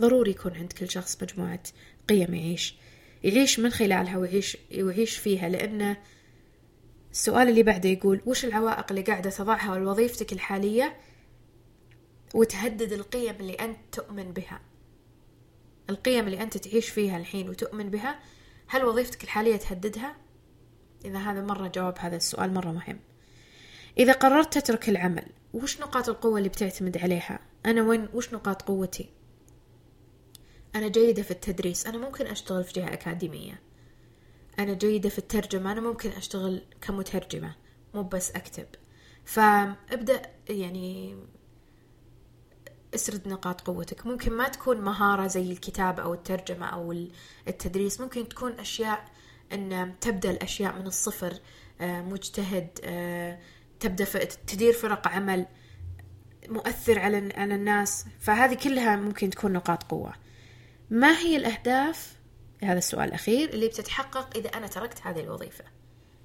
ضروري يكون عند كل شخص مجموعة قيم يعيش يعيش من خلالها ويعيش ويعيش فيها لأنه السؤال اللي بعده يقول وش العوائق اللي قاعدة تضعها لوظيفتك الحالية وتهدد القيم اللي أنت تؤمن بها؟ القيم اللي أنت تعيش فيها الحين وتؤمن بها هل وظيفتك الحالية تهددها؟ إذا هذا مرة جواب هذا السؤال مرة مهم. إذا قررت تترك العمل وش نقاط القوة اللي بتعتمد عليها؟ أنا وين وش نقاط قوتي؟ أنا جيدة في التدريس أنا ممكن أشتغل في جهة أكاديمية. أنا جيدة في الترجمة أنا ممكن أشتغل كمترجمة مو بس أكتب. فابدأ يعني اسرد نقاط قوتك. ممكن ما تكون مهارة زي الكتابة أو الترجمة أو التدريس ممكن تكون أشياء أن تبدأ الأشياء من الصفر آه، مجتهد آه، تبدأ تدير فرق عمل مؤثر على على الناس. فهذه كلها ممكن تكون نقاط قوة. ما هي الأهداف؟ هذا السؤال الأخير. اللي بتتحقق إذا أنا تركت هذه الوظيفة.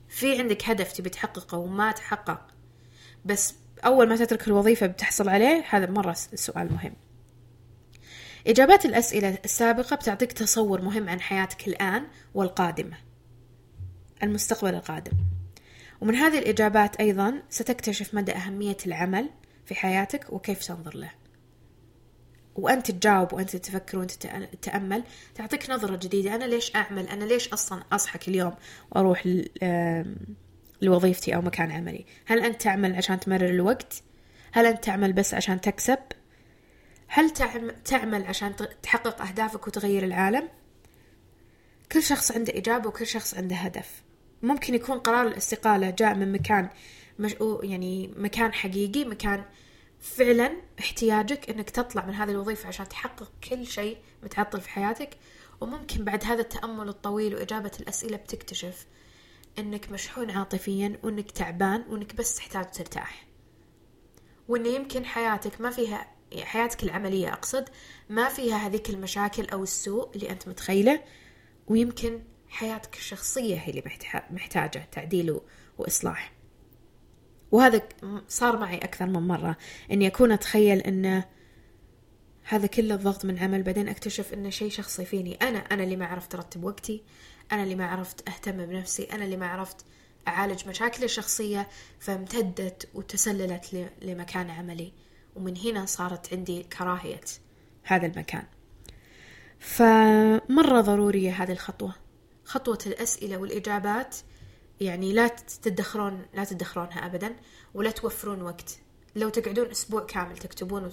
في عندك هدف تبي تحققه وما تحقق بس أول ما تترك الوظيفة بتحصل عليه هذا مرة سؤال مهم. إجابات الأسئلة السابقة بتعطيك تصور مهم عن حياتك الآن والقادمة المستقبل القادم. ومن هذه الإجابات أيضا ستكتشف مدى أهمية العمل في حياتك وكيف تنظر له. وأنت تجاوب وأنت تفكر وأنت تتأمل تعطيك نظرة جديدة. أنا ليش أعمل؟ أنا ليش أصلا أصحى كل يوم وأروح لوظيفتي أو مكان عملي؟ هل أنت تعمل عشان تمرر الوقت؟ هل أنت تعمل بس عشان تكسب؟ هل تعمل عشان تحقق أهدافك وتغير العالم؟ كل شخص عنده إجابة وكل شخص عنده هدف. ممكن يكون قرار الاستقالة جاء من مكان مش يعني مكان حقيقي مكان فعلا احتياجك إنك تطلع من هذه الوظيفة عشان تحقق كل شيء متعطل في حياتك وممكن بعد هذا التأمل الطويل وإجابة الأسئلة بتكتشف إنك مشحون عاطفيا وإنك تعبان وإنك بس تحتاج ترتاح. وان يمكن حياتك ما فيها حياتك العملية أقصد ما فيها هذيك المشاكل أو السوء اللي أنت متخيله ويمكن حياتك الشخصية هي اللي محتاجة تعديل وإصلاح. وهذا صار معي أكثر من مرة إني أكون أتخيل إنه هذا كله الضغط من عمل بعدين أكتشف إنه شيء شخصي فيني. أنا أنا اللي ما عرفت أرتب وقتي أنا اللي ما عرفت أهتم بنفسي أنا اللي ما عرفت أعالج مشاكلي الشخصية فامتدت وتسللت لمكان عملي. ومن هنا صارت عندي كراهية هذا المكان. فمرة ضرورية هذه الخطوة. خطوة الأسئلة والإجابات. يعني لا تدخرون لا تدخرونها أبدا ولا توفرون وقت. لو تقعدون أسبوع كامل تكتبون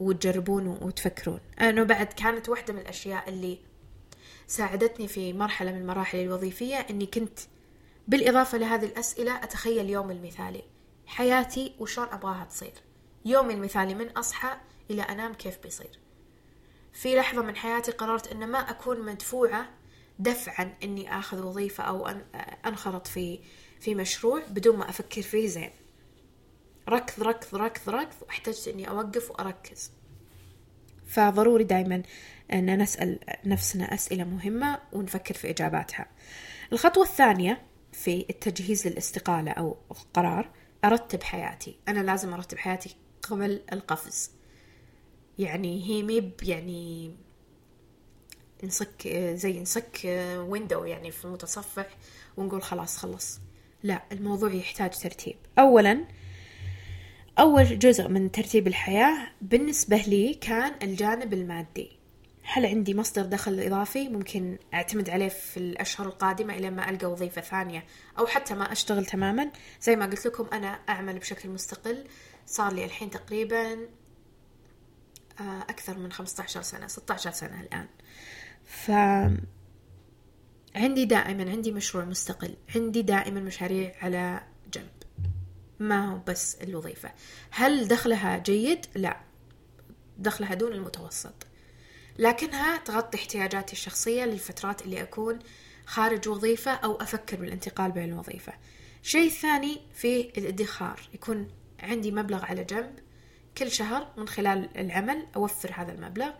وتجربون وتفكرون. أنا بعد كانت واحدة من الأشياء اللي ساعدتني في مرحلة من المراحل الوظيفية أني كنت بالإضافة لهذه الأسئلة أتخيل يوم المثالي. حياتي وشون أبغاها تصير. يومي المثالي من أصحى إلى أنام كيف بيصير. في لحظة من حياتي قررت أن ما أكون مدفوعة دفعا أني أخذ وظيفة أو أنخرط في في مشروع بدون ما أفكر فيه زين. ركض ركض ركض ركض واحتجت أني أوقف وأركز. فضروري دائما أن نسأل نفسنا أسئلة مهمة ونفكر في إجاباتها. الخطوة الثانية في التجهيز للاستقالة أو قرار أرتب حياتي. أنا لازم أرتب حياتي قبل القفز. يعني هي ميب يعني نصك زي نصك ويندو يعني في المتصفح ونقول خلاص خلص. لا الموضوع يحتاج ترتيب. أولا أول جزء من ترتيب الحياة بالنسبة لي كان الجانب المادي. هل عندي مصدر دخل إضافي؟ ممكن أعتمد عليه في الأشهر القادمة إلى ما ألقى وظيفة ثانية أو حتى ما أشتغل تماما. زي ما قلت لكم أنا أعمل بشكل مستقل. صار لي الحين تقريبا آه، أكثر من 15 سنة 16 سنة الآن. ف عندي دائما عندي مشروع مستقل عندي دائما مشاريع على جنب. ما هو بس الوظيفة. هل دخلها جيد؟ لا. دخلها دون المتوسط. لكنها تغطي احتياجاتي الشخصية للفترات اللي أكون خارج وظيفة أو أفكر بالانتقال بين الوظيفة. شيء ثاني في الادخار. يكون عندي مبلغ على جنب. كل شهر من خلال العمل أوفر هذا المبلغ.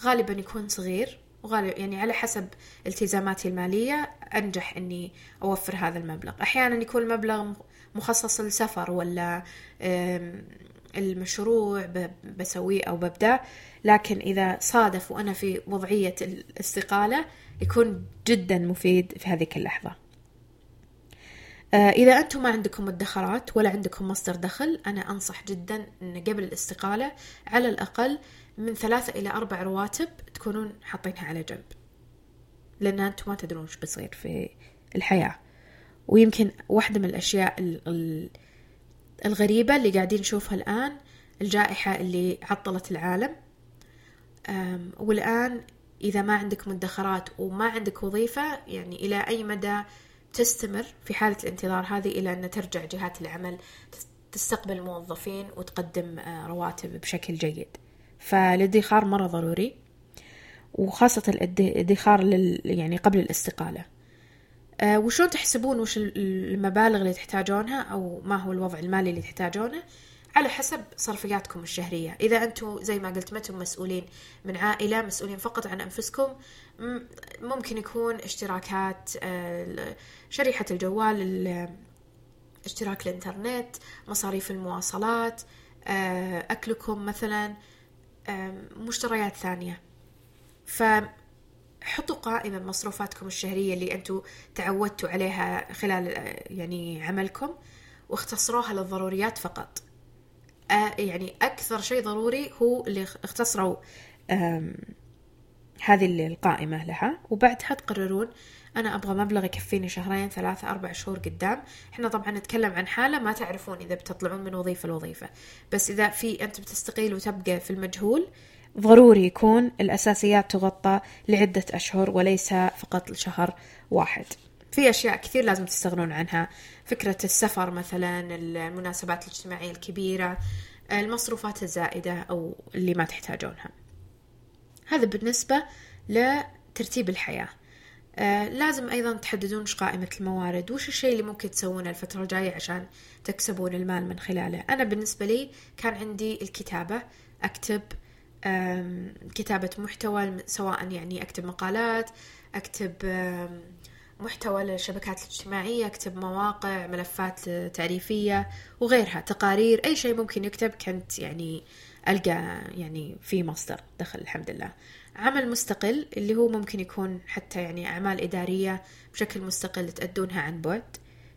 غالبا يكون صغير. وغالبا يعني على حسب التزاماتي المالية أنجح أني أوفر هذا المبلغ. أحيانا يكون المبلغ مخصص للسفر ولا المشروع بسويه أو ببدأ لكن إذا صادف وأنا في وضعية الاستقالة يكون جدا مفيد في هذه اللحظة. آه، إذا أنتم ما عندكم مدخرات ولا عندكم مصدر دخل أنا أنصح جدا أن قبل الاستقالة على الأقل من ثلاثة إلى أربع رواتب تكونون حاطينها على جنب. لأن أنتم ما تدرون وش بيصير في الحياة. ويمكن واحدة من الأشياء الغريبة اللي قاعدين نشوفها الآن الجائحة اللي عطلت العالم. والآن إذا ما عندك مدخرات وما عندك وظيفة يعني إلى أي مدى تستمر في حالة الانتظار هذه إلى أن ترجع جهات العمل تستقبل الموظفين وتقدم آه، رواتب بشكل جيد. فالادخار مرة ضروري وخاصة الادخار لل يعني قبل الاستقالة. أه وشلون تحسبون وش المبالغ اللي تحتاجونها أو ما هو الوضع المالي اللي تحتاجونه؟ على حسب صرفياتكم الشهرية. إذا أنتم زي ما قلت ما أنتم مسؤولين من عائلة مسؤولين فقط عن أنفسكم ممكن يكون اشتراكات آه، شريحة الجوال اشتراك الإنترنت مصاريف المواصلات آه، أكلكم مثلا. مشتريات ثانية. فحطوا قائمة بمصروفاتكم الشهرية اللي أنتم تعودتوا عليها خلال آه، يعني عملكم واختصروها للضروريات فقط. يعني أكثر شيء ضروري هو اللي اختصروا هذه القائمة لها وبعدها تقررون أنا أبغى مبلغ يكفيني شهرين ثلاثة أربع شهور قدام. إحنا طبعا نتكلم عن حالة ما تعرفون إذا بتطلعون من وظيفة لوظيفة. بس إذا في أنت بتستقيل وتبقى في المجهول ضروري يكون الأساسيات تغطى لعدة أشهر وليس فقط لشهر واحد. في أشياء كثير لازم تستغنون عنها. فكرة السفر مثلا المناسبات الاجتماعية الكبيرة المصروفات الزائدة أو اللي ما تحتاجونها. هذا بالنسبة لترتيب الحياة. آه لازم أيضا تحددون وش قائمة الموارد وش الشيء اللي ممكن تسوونه الفترة الجاية عشان تكسبون المال من خلاله. أنا بالنسبة لي كان عندي الكتابة أكتب كتابة محتوى سواء يعني أكتب مقالات أكتب محتوى للشبكات الاجتماعية أكتب مواقع ملفات تعريفية وغيرها تقارير أي شيء ممكن يكتب. كنت يعني ألقى يعني في مصدر دخل الحمد لله. عمل مستقل اللي هو ممكن يكون حتى يعني أعمال إدارية بشكل مستقل تأدونها عن بعد.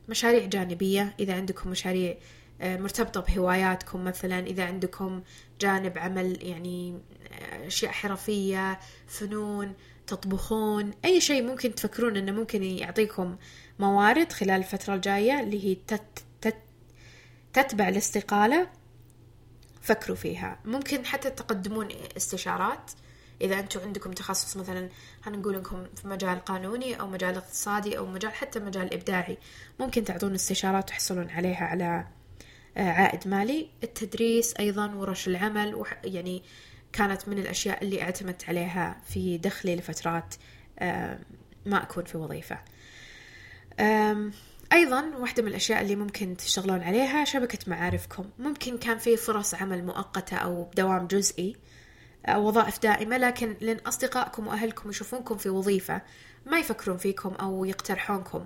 مشاريع جانبية إذا عندكم مشاريع آه، مرتبطة بهواياتكم مثلا إذا عندكم جانب عمل يعني آه، أشياء حرفية فنون تطبخون أي شيء ممكن تفكرون أنه ممكن يعطيكم موارد خلال الفترة الجاية اللي هي تت تت تتبع الاستقالة. فكروا فيها. ممكن حتى تقدمون استشارات. إذا أنتم عندكم تخصص مثلا هنقول لكم في مجال قانوني أو مجال اقتصادي أو مجال حتى مجال إبداعي ممكن تعطون استشارات تحصلون عليها على عائد مالي. التدريس أيضا ورش العمل يعني كانت من الأشياء اللي اعتمدت عليها في دخلي لفترات ما أكون في وظيفة. أيضا واحدة من الأشياء اللي ممكن تشتغلون عليها شبكة معارفكم. ممكن كان في فرص عمل مؤقتة أو دوام جزئي أو وظائف دائمة لكن لأن أصدقائكم وأهلكم يشوفونكم في وظيفة ما يفكرون فيكم أو يقترحونكم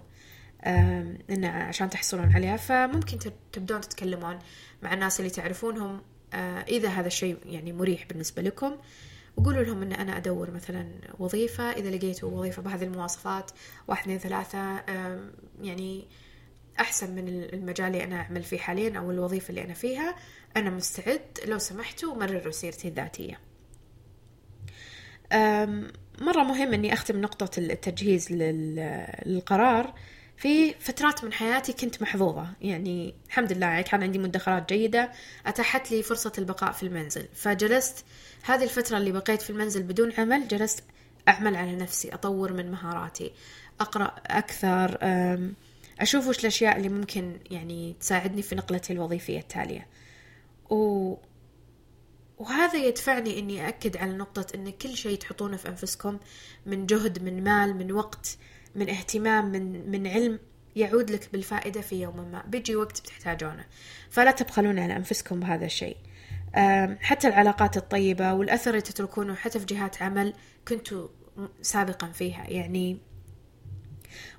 إن عشان تحصلون عليها. فممكن تبدون تتكلمون مع الناس اللي تعرفونهم آه، إذا هذا الشيء يعني مريح بالنسبة لكم. وقولوا لهم إن أنا أدور مثلا وظيفة إذا لقيتوا وظيفة بهذه المواصفات واحد اثنين ثلاثة يعني أحسن من المجال اللي أنا أعمل فيه حاليا أو الوظيفة اللي أنا فيها. أنا مستعد لو سمحتوا مرروا سيرتي الذاتية. مرة مهم إني أختم نقطة التجهيز للقرار في فترات من حياتي كنت محظوظة. يعني الحمد لله يعني كان عندي مدخرات جيدة أتاحت لي فرصة البقاء في المنزل. فجلست هذه الفترة اللي بقيت في المنزل بدون عمل جلست أعمل على نفسي أطور من مهاراتي أقرأ أكثر أشوف وش الأشياء اللي ممكن يعني تساعدني في نقلتي الوظيفية التالية. و... وهذا يدفعني إني اكد على نقطة إن كل شيء تحطونه في أنفسكم من جهد من مال من وقت من اهتمام من من علم يعود لك بالفائدة في يوم ما. بيجي وقت بتحتاجونه. فلا تبخلون على أنفسكم بهذا الشيء. حتى العلاقات الطيبة والأثر اللي تتركونه حتى في جهات عمل كنتوا سابقا فيها. يعني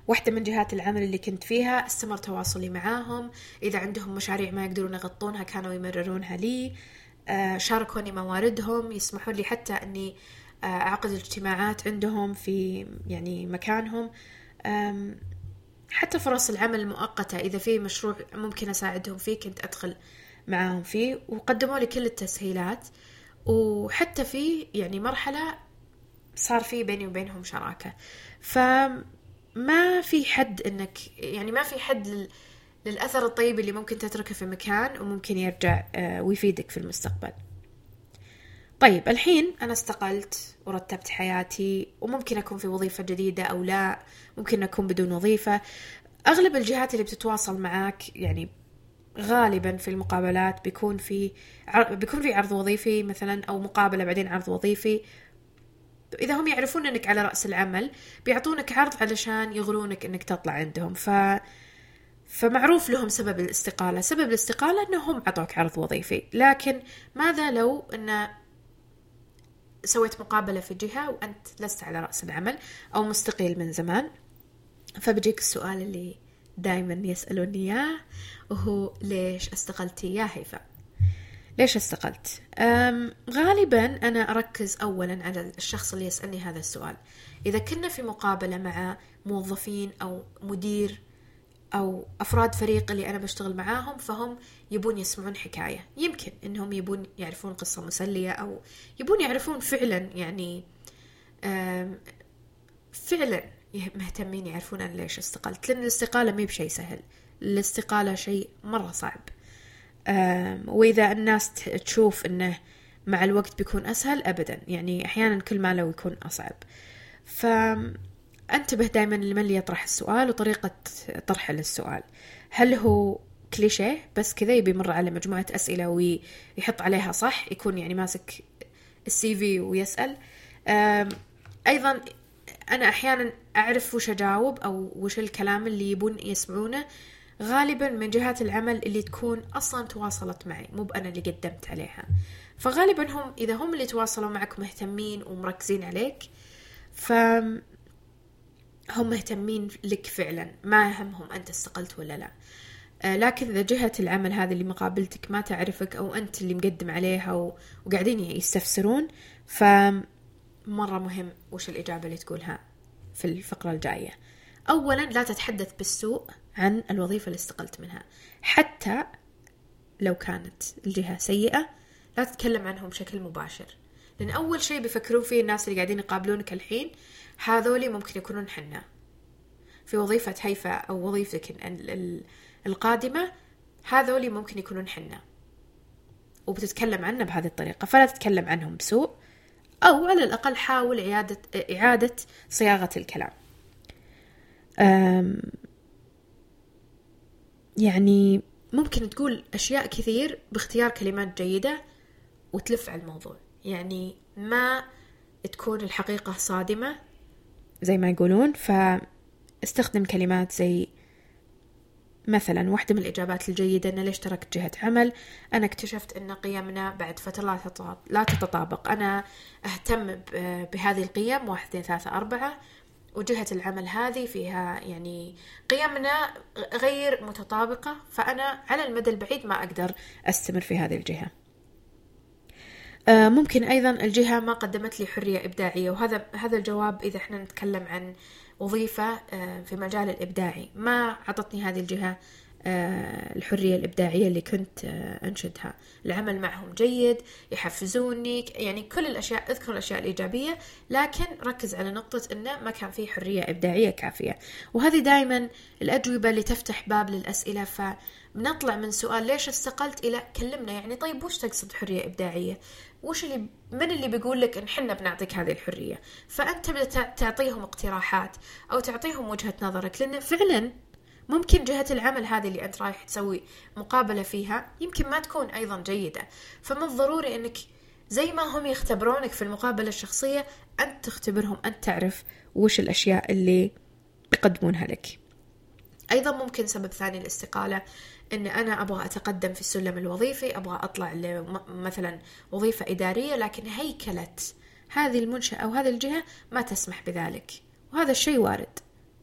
واحدة من جهات العمل اللي كنت فيها استمر تواصلي معاهم. إذا عندهم مشاريع ما يقدرون يغطونها كانوا يمررونها لي. آه، شاركوني مواردهم يسمحون لي حتى أني آه، أعقد اجتماعات عندهم في يعني مكانهم. حتى فرص العمل المؤقتة إذا في مشروع ممكن أساعدهم فيه كنت أدخل معاهم فيه وقدموا لي كل التسهيلات. وحتى في يعني مرحلة صار في بيني وبينهم شراكة. فما في حد إنك يعني ما في حد لل للأثر الطيب اللي ممكن تتركه في مكان وممكن يرجع آه، ويفيدك في المستقبل. طيب الحين أنا استقلت ورتبت حياتي وممكن أكون في وظيفة جديدة أو لا ممكن أكون بدون وظيفة. أغلب الجهات اللي بتتواصل معك يعني غالبا في المقابلات بيكون في بيكون في عرض وظيفي مثلا أو مقابلة بعدين عرض وظيفي. إذا هم يعرفون إنك على رأس العمل بيعطونك عرض علشان يغرونك إنك تطلع عندهم. ف فمعروف لهم سبب الاستقالة. سبب الاستقالة أنهم عطوك عرض وظيفي. لكن ماذا لو أن سويت مقابلة في جهة وأنت لست على رأس العمل أو مستقيل من زمان؟ فبجيك السؤال اللي دائما يسألوني إياه وهو ليش استقلتي يا هيفاء ليش استقلت؟ غالبا أنا أركز أولا على الشخص اللي يسألني هذا السؤال. إذا كنا في مقابلة مع موظفين أو مدير أو أفراد فريق اللي أنا بشتغل معاهم فهم يبون يسمعون حكاية. يمكن إنهم يبون يعرفون قصة مسلية أو يبون يعرفون فعلا يعني فعلا مهتمين يعرفون أنا ليش استقلت لأن الاستقالة مي بشيء سهل. الاستقالة شيء مرة صعب. وإذا الناس تشوف أنه مع الوقت بيكون أسهل أبدا. يعني أحيانا كل ما لو يكون أصعب. فانتبه دائما لمن يطرح السؤال وطريقة طرحه للسؤال. هل هو كليشيه بس كذا يبي يمر على مجموعة أسئلة ويحط عليها صح يكون يعني ماسك السي في ويسأل؟ أيضا أنا أحيانا أعرف وش أجاوب أو وش الكلام اللي يبون يسمعونه. غالبا من جهات العمل اللي تكون أصلا تواصلت معي مو بأنا اللي قدمت عليها. فغالبا هم إذا هم اللي تواصلوا معك مهتمين ومركزين عليك ف هم مهتمين لك فعلا ما يهمهم أنت استقلت ولا لا. آه، لكن إذا جهة العمل هذه اللي مقابلتك ما تعرفك أو أنت اللي مقدم عليها وقاعدين يستفسرون فمرة مهم وش الإجابة اللي تقولها. في الفقرة الجاية. أولا لا تتحدث بالسوء عن الوظيفة اللي استقلت منها. حتى لو كانت الجهة سيئة لا تتكلم عنهم بشكل مباشر. لأن أول شيء بيفكرون فيه الناس اللي قاعدين يقابلونك الحين هذولي ممكن يكونون حنا. في وظيفة هيفا أو وظيفتك القادمة هذولي ممكن يكونون حنا. وبتتكلم عنه بهذه الطريقة. فلا تتكلم عنهم بسوء. أو على الأقل حاول إعادة, إعادة صياغة الكلام. يعني ممكن تقول أشياء كثير باختيار كلمات جيدة وتلف على الموضوع. يعني ما تكون الحقيقة صادمة زي ما يقولون فاستخدم كلمات زي مثلا واحدة من الإجابات الجيدة أن ليش تركت جهة عمل؟ أنا اكتشفت أن قيمنا بعد فترة لا تتطابق. أنا أهتم بهذه القيم واحد اثنين ثلاثة أربعة وجهة العمل هذه فيها يعني قيمنا غير متطابقة فأنا على المدى البعيد ما أقدر أستمر في هذه الجهة. آه، ممكن أيضا الجهة ما قدمت لي حرية إبداعية وهذا هذا الجواب إذا إحنا نتكلم عن وظيفة آه، في مجال الإبداعي. ما عطتني هذه الجهة آه، الحرية الإبداعية اللي كنت آه، أنشدها. العمل معهم جيد يحفزوني يعني كل الأشياء أذكر الأشياء الإيجابية لكن ركز على نقطة أنه ما كان في حرية إبداعية كافية. وهذه دائما الأجوبة اللي تفتح باب للأسئلة فبنطلع من سؤال ليش استقلت إلى كلمنا؟ يعني طيب وش تقصد حرية إبداعية؟ وش اللي من اللي بيقول لك إن حنا بنعطيك هذه الحرية؟ فأنت تبدأ تعطيهم اقتراحات أو تعطيهم وجهة نظرك لأن فعلا ممكن جهة العمل هذه اللي أنت رايح تسوي مقابلة فيها يمكن ما تكون أيضا جيدة. فمن الضروري أنك زي ما هم يختبرونك في المقابلة الشخصية أنت تختبرهم أنت تعرف وش الأشياء اللي يقدمونها لك. أيضا ممكن سبب ثاني الاستقالة أن أنا أبغى أتقدم في السلم الوظيفي أبغى أطلع مثلا وظيفة إدارية لكن هيكلة هذه المنشأة أو هذه الجهة ما تسمح بذلك. وهذا الشيء وارد.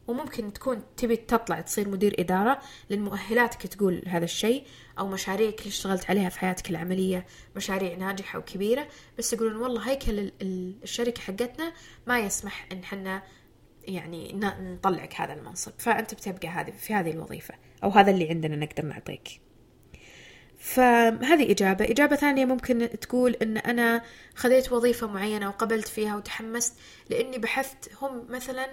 وممكن تكون تبي تطلع تصير مدير إدارة لأن مؤهلاتك تقول هذا الشيء أو مشاريعك اللي اشتغلت عليها في حياتك العملية مشاريع ناجحة وكبيرة بس يقولون والله هيكل الشركة حقتنا ما يسمح إن حنا يعني نطلعك هذا المنصب. فأنت بتبقى هذه في هذه الوظيفة. أو هذا اللي عندنا نقدر نعطيك. فهذه إجابة. إجابة ثانية ممكن تقول أن أنا خذيت وظيفة معينة وقبلت فيها وتحمست لأني بحثت هم مثلا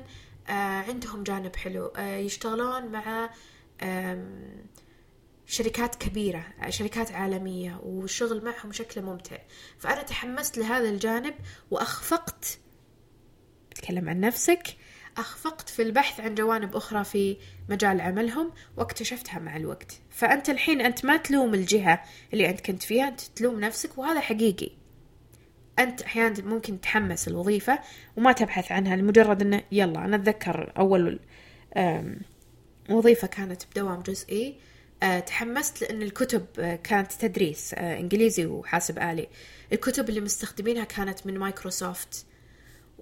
آه، عندهم جانب حلو آه، يشتغلون مع شركات كبيرة شركات عالمية والشغل معهم شكله ممتع. فأنا تحمست لهذا الجانب وأخفقت. تكلم عن نفسك. أخفقت في البحث عن جوانب أخرى في مجال عملهم واكتشفتها مع الوقت. فأنت الحين أنت ما تلوم الجهة اللي أنت كنت فيها أنت تلوم نفسك وهذا حقيقي. أنت أحيانا ممكن تحمس الوظيفة وما تبحث عنها لمجرد أنه يلا أنا أتذكر أول وظيفة كانت بدوام جزئي أه، تحمست لأن الكتب أه، كانت تدريس أه، إنجليزي وحاسب آلي. الكتب اللي مستخدمينها كانت من مايكروسوفت.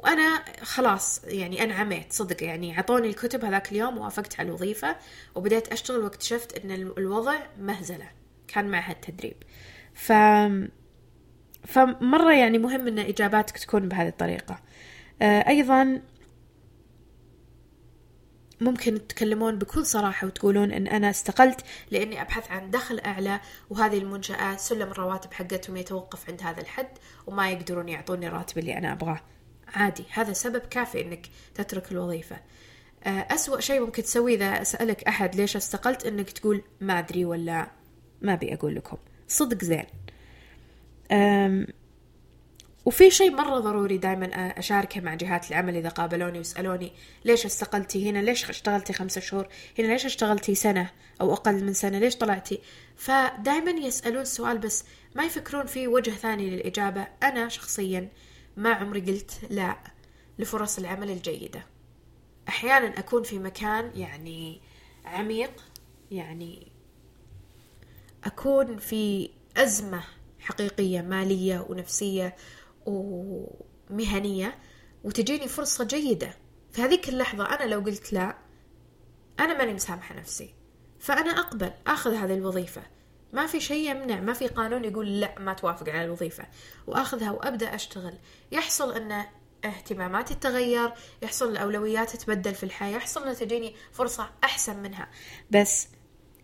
وأنا خلاص يعني أنا عميت صدق يعني عطوني الكتب هذاك اليوم ووافقت على الوظيفة وبدأت أشتغل واكتشفت أن الوضع مهزلة كان معها التدريب. ف فمرة يعني مهم أن إجاباتك تكون بهذه الطريقة. آه، أيضا ممكن تتكلمون بكل صراحة وتقولون إن أنا استقلت لأني أبحث عن دخل أعلى وهذه المنشأة سلم الرواتب حقتهم يتوقف عند هذا الحد وما يقدرون يعطوني الراتب اللي أنا أبغاه. عادي هذا سبب كافي إنك تترك الوظيفة. آه، أسوأ شيء ممكن تسويه إذا سألك أحد ليش استقلت إنك تقول ما أدري ولا ما أبي أقول لكم. صدق زين. وفي شيء مرة ضروري دائما أشاركه مع جهات العمل إذا قابلوني ويسألوني ليش استقلتي هنا ليش اشتغلتي خمسة شهور هنا ليش اشتغلتي سنة أو أقل من سنة ليش طلعتي؟ فدائما يسألون السؤال بس ما يفكرون في وجه ثاني للإجابة. أنا شخصيا ما عمري قلت لا لفرص العمل الجيدة. أحيانا أكون في مكان يعني عميق يعني أكون في أزمة حقيقية مالية ونفسية ومهنية وتجيني فرصة جيدة. في هذيك اللحظة أنا لو قلت لا أنا ماني مسامحة نفسي. فأنا أقبل أخذ هذه الوظيفة. ما في شيء يمنع ما في قانون يقول لا ما توافق على الوظيفة. وأخذها وأبدأ أشتغل. يحصل أن اهتماماتي تتغير يحصل الأولويات تتبدل في الحياة يحصل أن تجيني فرصة أحسن منها. بس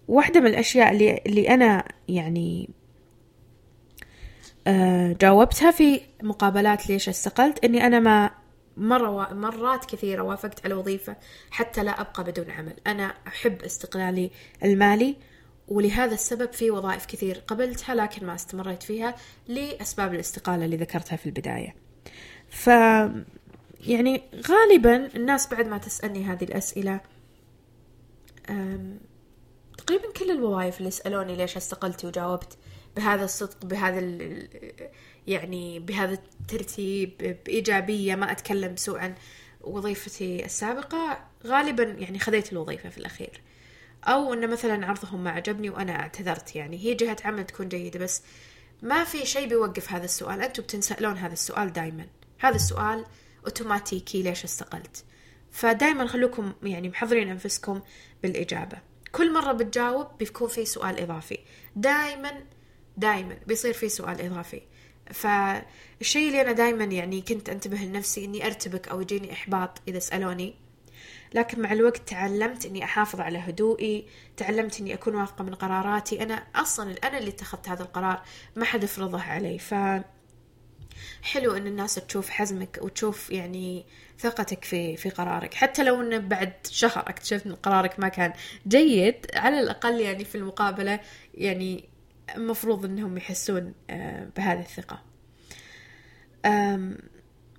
واحدة من الأشياء اللي, اللي أنا يعني آه، جاوبتها في مقابلات ليش استقلت إني أنا ما مرة مرات كثيرة وافقت على وظيفة حتى لا أبقى بدون عمل. أنا أحب استقلالي المالي. ولهذا السبب في وظائف كثير قبلتها لكن ما استمريت فيها لأسباب الاستقالة اللي ذكرتها في البداية. ف يعني غالبا الناس بعد ما تسألني هذه الأسئلة تقريبا كل الوظائف اللي سألوني ليش استقلتي وجاوبت بهذا الصدق بهذا يعني بهذا الترتيب بإيجابية ما أتكلم سوء عن وظيفتي السابقة غالبا يعني خذيت الوظيفة في الأخير. أو أن مثلا عرضهم ما عجبني وأنا اعتذرت. يعني هي جهة عمل تكون جيدة بس ما في شيء بيوقف هذا السؤال. أنتم بتنسألون هذا السؤال دايما. هذا السؤال أوتوماتيكي ليش استقلت؟ فدايما خلوكم يعني محضرين أنفسكم بالإجابة. كل مرة بتجاوب بيكون في سؤال إضافي. دايما دايما بيصير في سؤال إضافي. فالشيء اللي أنا دايما يعني كنت أنتبه لنفسي إني أرتبك أو يجيني إحباط إذا سألوني لكن مع الوقت تعلمت إني أحافظ على هدوئي تعلمت إني أكون واثقة من قراراتي. أنا أصلا أنا اللي اتخذت هذا القرار ما حد فرضه علي. ف حلو إن الناس تشوف حزمك وتشوف يعني ثقتك في في قرارك. حتى لو إنه بعد شهر اكتشفت إن قرارك ما كان جيد على الأقل يعني في المقابلة يعني المفروض إنهم يحسون آه، بهذه الثقة.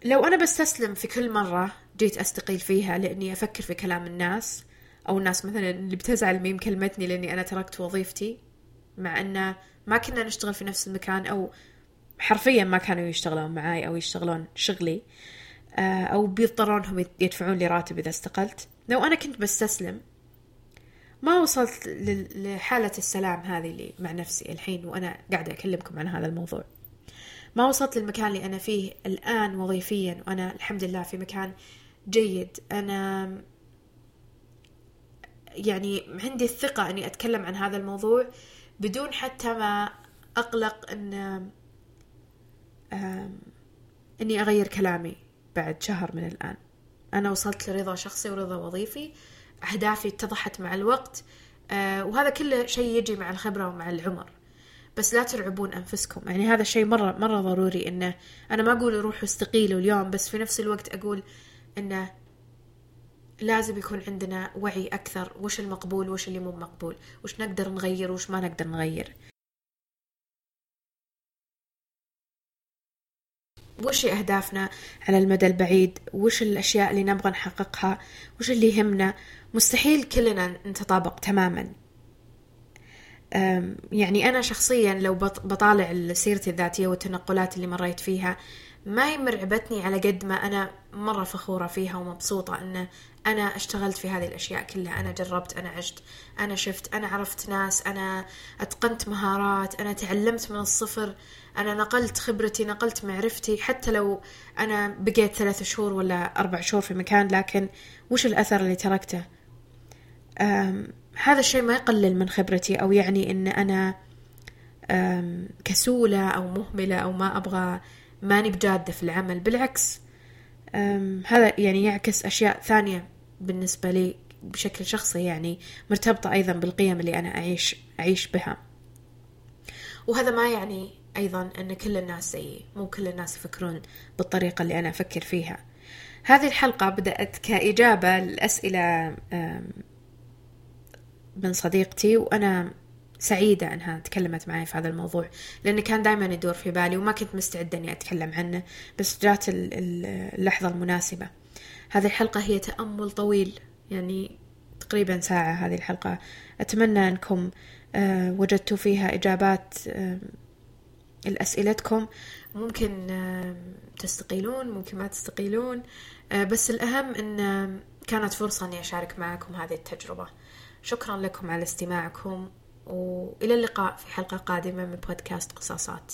لو أنا بستسلم في كل مرة جيت أستقيل فيها لأني أفكر في كلام الناس أو الناس مثلا اللي بتزعل ميم كلمتني لأني أنا تركت وظيفتي مع انه ما كنا نشتغل في نفس المكان أو حرفيا ما كانوا يشتغلون معاي أو يشتغلون شغلي آه، أو بيضطرون انهم يدفعون لي راتب إذا استقلت. لو أنا كنت بستسلم ما وصلت لحالة السلام هذه اللي مع نفسي الحين وأنا قاعدة أكلمكم عن هذا الموضوع. ما وصلت للمكان اللي أنا فيه الآن وظيفيا وأنا الحمد لله في مكان جيد. أنا يعني عندي الثقة أني أتكلم عن هذا الموضوع بدون حتى ما أقلق أن أني أغير كلامي بعد شهر من الآن. أنا وصلت لرضا شخصي ورضا وظيفي أهدافي اتضحت مع الوقت آه وهذا كله شيء يجي مع الخبرة ومع العمر. بس لا تلعبون أنفسكم. يعني هذا الشيء مرة مرة ضروري إنه أنا ما أقول روحوا استقيلوا اليوم بس في نفس الوقت أقول إنه لازم يكون عندنا وعي أكثر. وش المقبول؟ وش اللي مو مقبول؟ وش نقدر نغير وش ما نقدر نغير؟ وش أهدافنا على المدى البعيد؟ وش الأشياء اللي نبغى نحققها؟ وش اللي يهمنا؟ مستحيل كلنا نتطابق تماما. يعني أنا شخصيا لو بطالع سيرتي الذاتية والتنقلات اللي مريت فيها ما يمرعبتني على قد ما أنا مرة فخورة فيها ومبسوطة أن أنا اشتغلت في هذه الأشياء كلها. أنا جربت أنا عشت أنا شفت أنا عرفت ناس أنا أتقنت مهارات أنا تعلمت من الصفر أنا نقلت خبرتي نقلت معرفتي. حتى لو أنا بقيت ثلاثة شهور ولا أربع شهور في مكان لكن وش الأثر اللي تركته؟ هذا الشيء ما يقلل من خبرتي أو يعني أن أنا كسولة أو مهملة أو ما أبغى ماني بجادة في العمل بالعكس هذا يعني يعكس أشياء ثانية بالنسبة لي بشكل شخصي يعني مرتبطة أيضا بالقيم اللي أنا أعيش أعيش بها. وهذا ما يعني أيضا أن كل الناس زيي مو كل الناس يفكرون بالطريقة اللي أنا أفكر فيها. هذه الحلقة بدأت كإجابة لأسئلة من صديقتي وأنا سعيدة أنها تكلمت معي في هذا الموضوع لأنه كان دائما يدور في بالي وما كنت مستعدة أني أتكلم عنه بس جات اللحظة المناسبة. هذه الحلقة هي تأمل طويل يعني تقريبا ساعة هذه الحلقة. أتمنى أنكم آه، وجدتوا فيها إجابات لأسئلتكم. ممكن تستقيلون ممكن ما تستقيلون آه، بس الأهم أن كانت فرصة أني أشارك معكم هذه التجربة. شكرا لكم على استماعكم. وإلى اللقاء في حلقة قادمة من بودكاست قصاصات.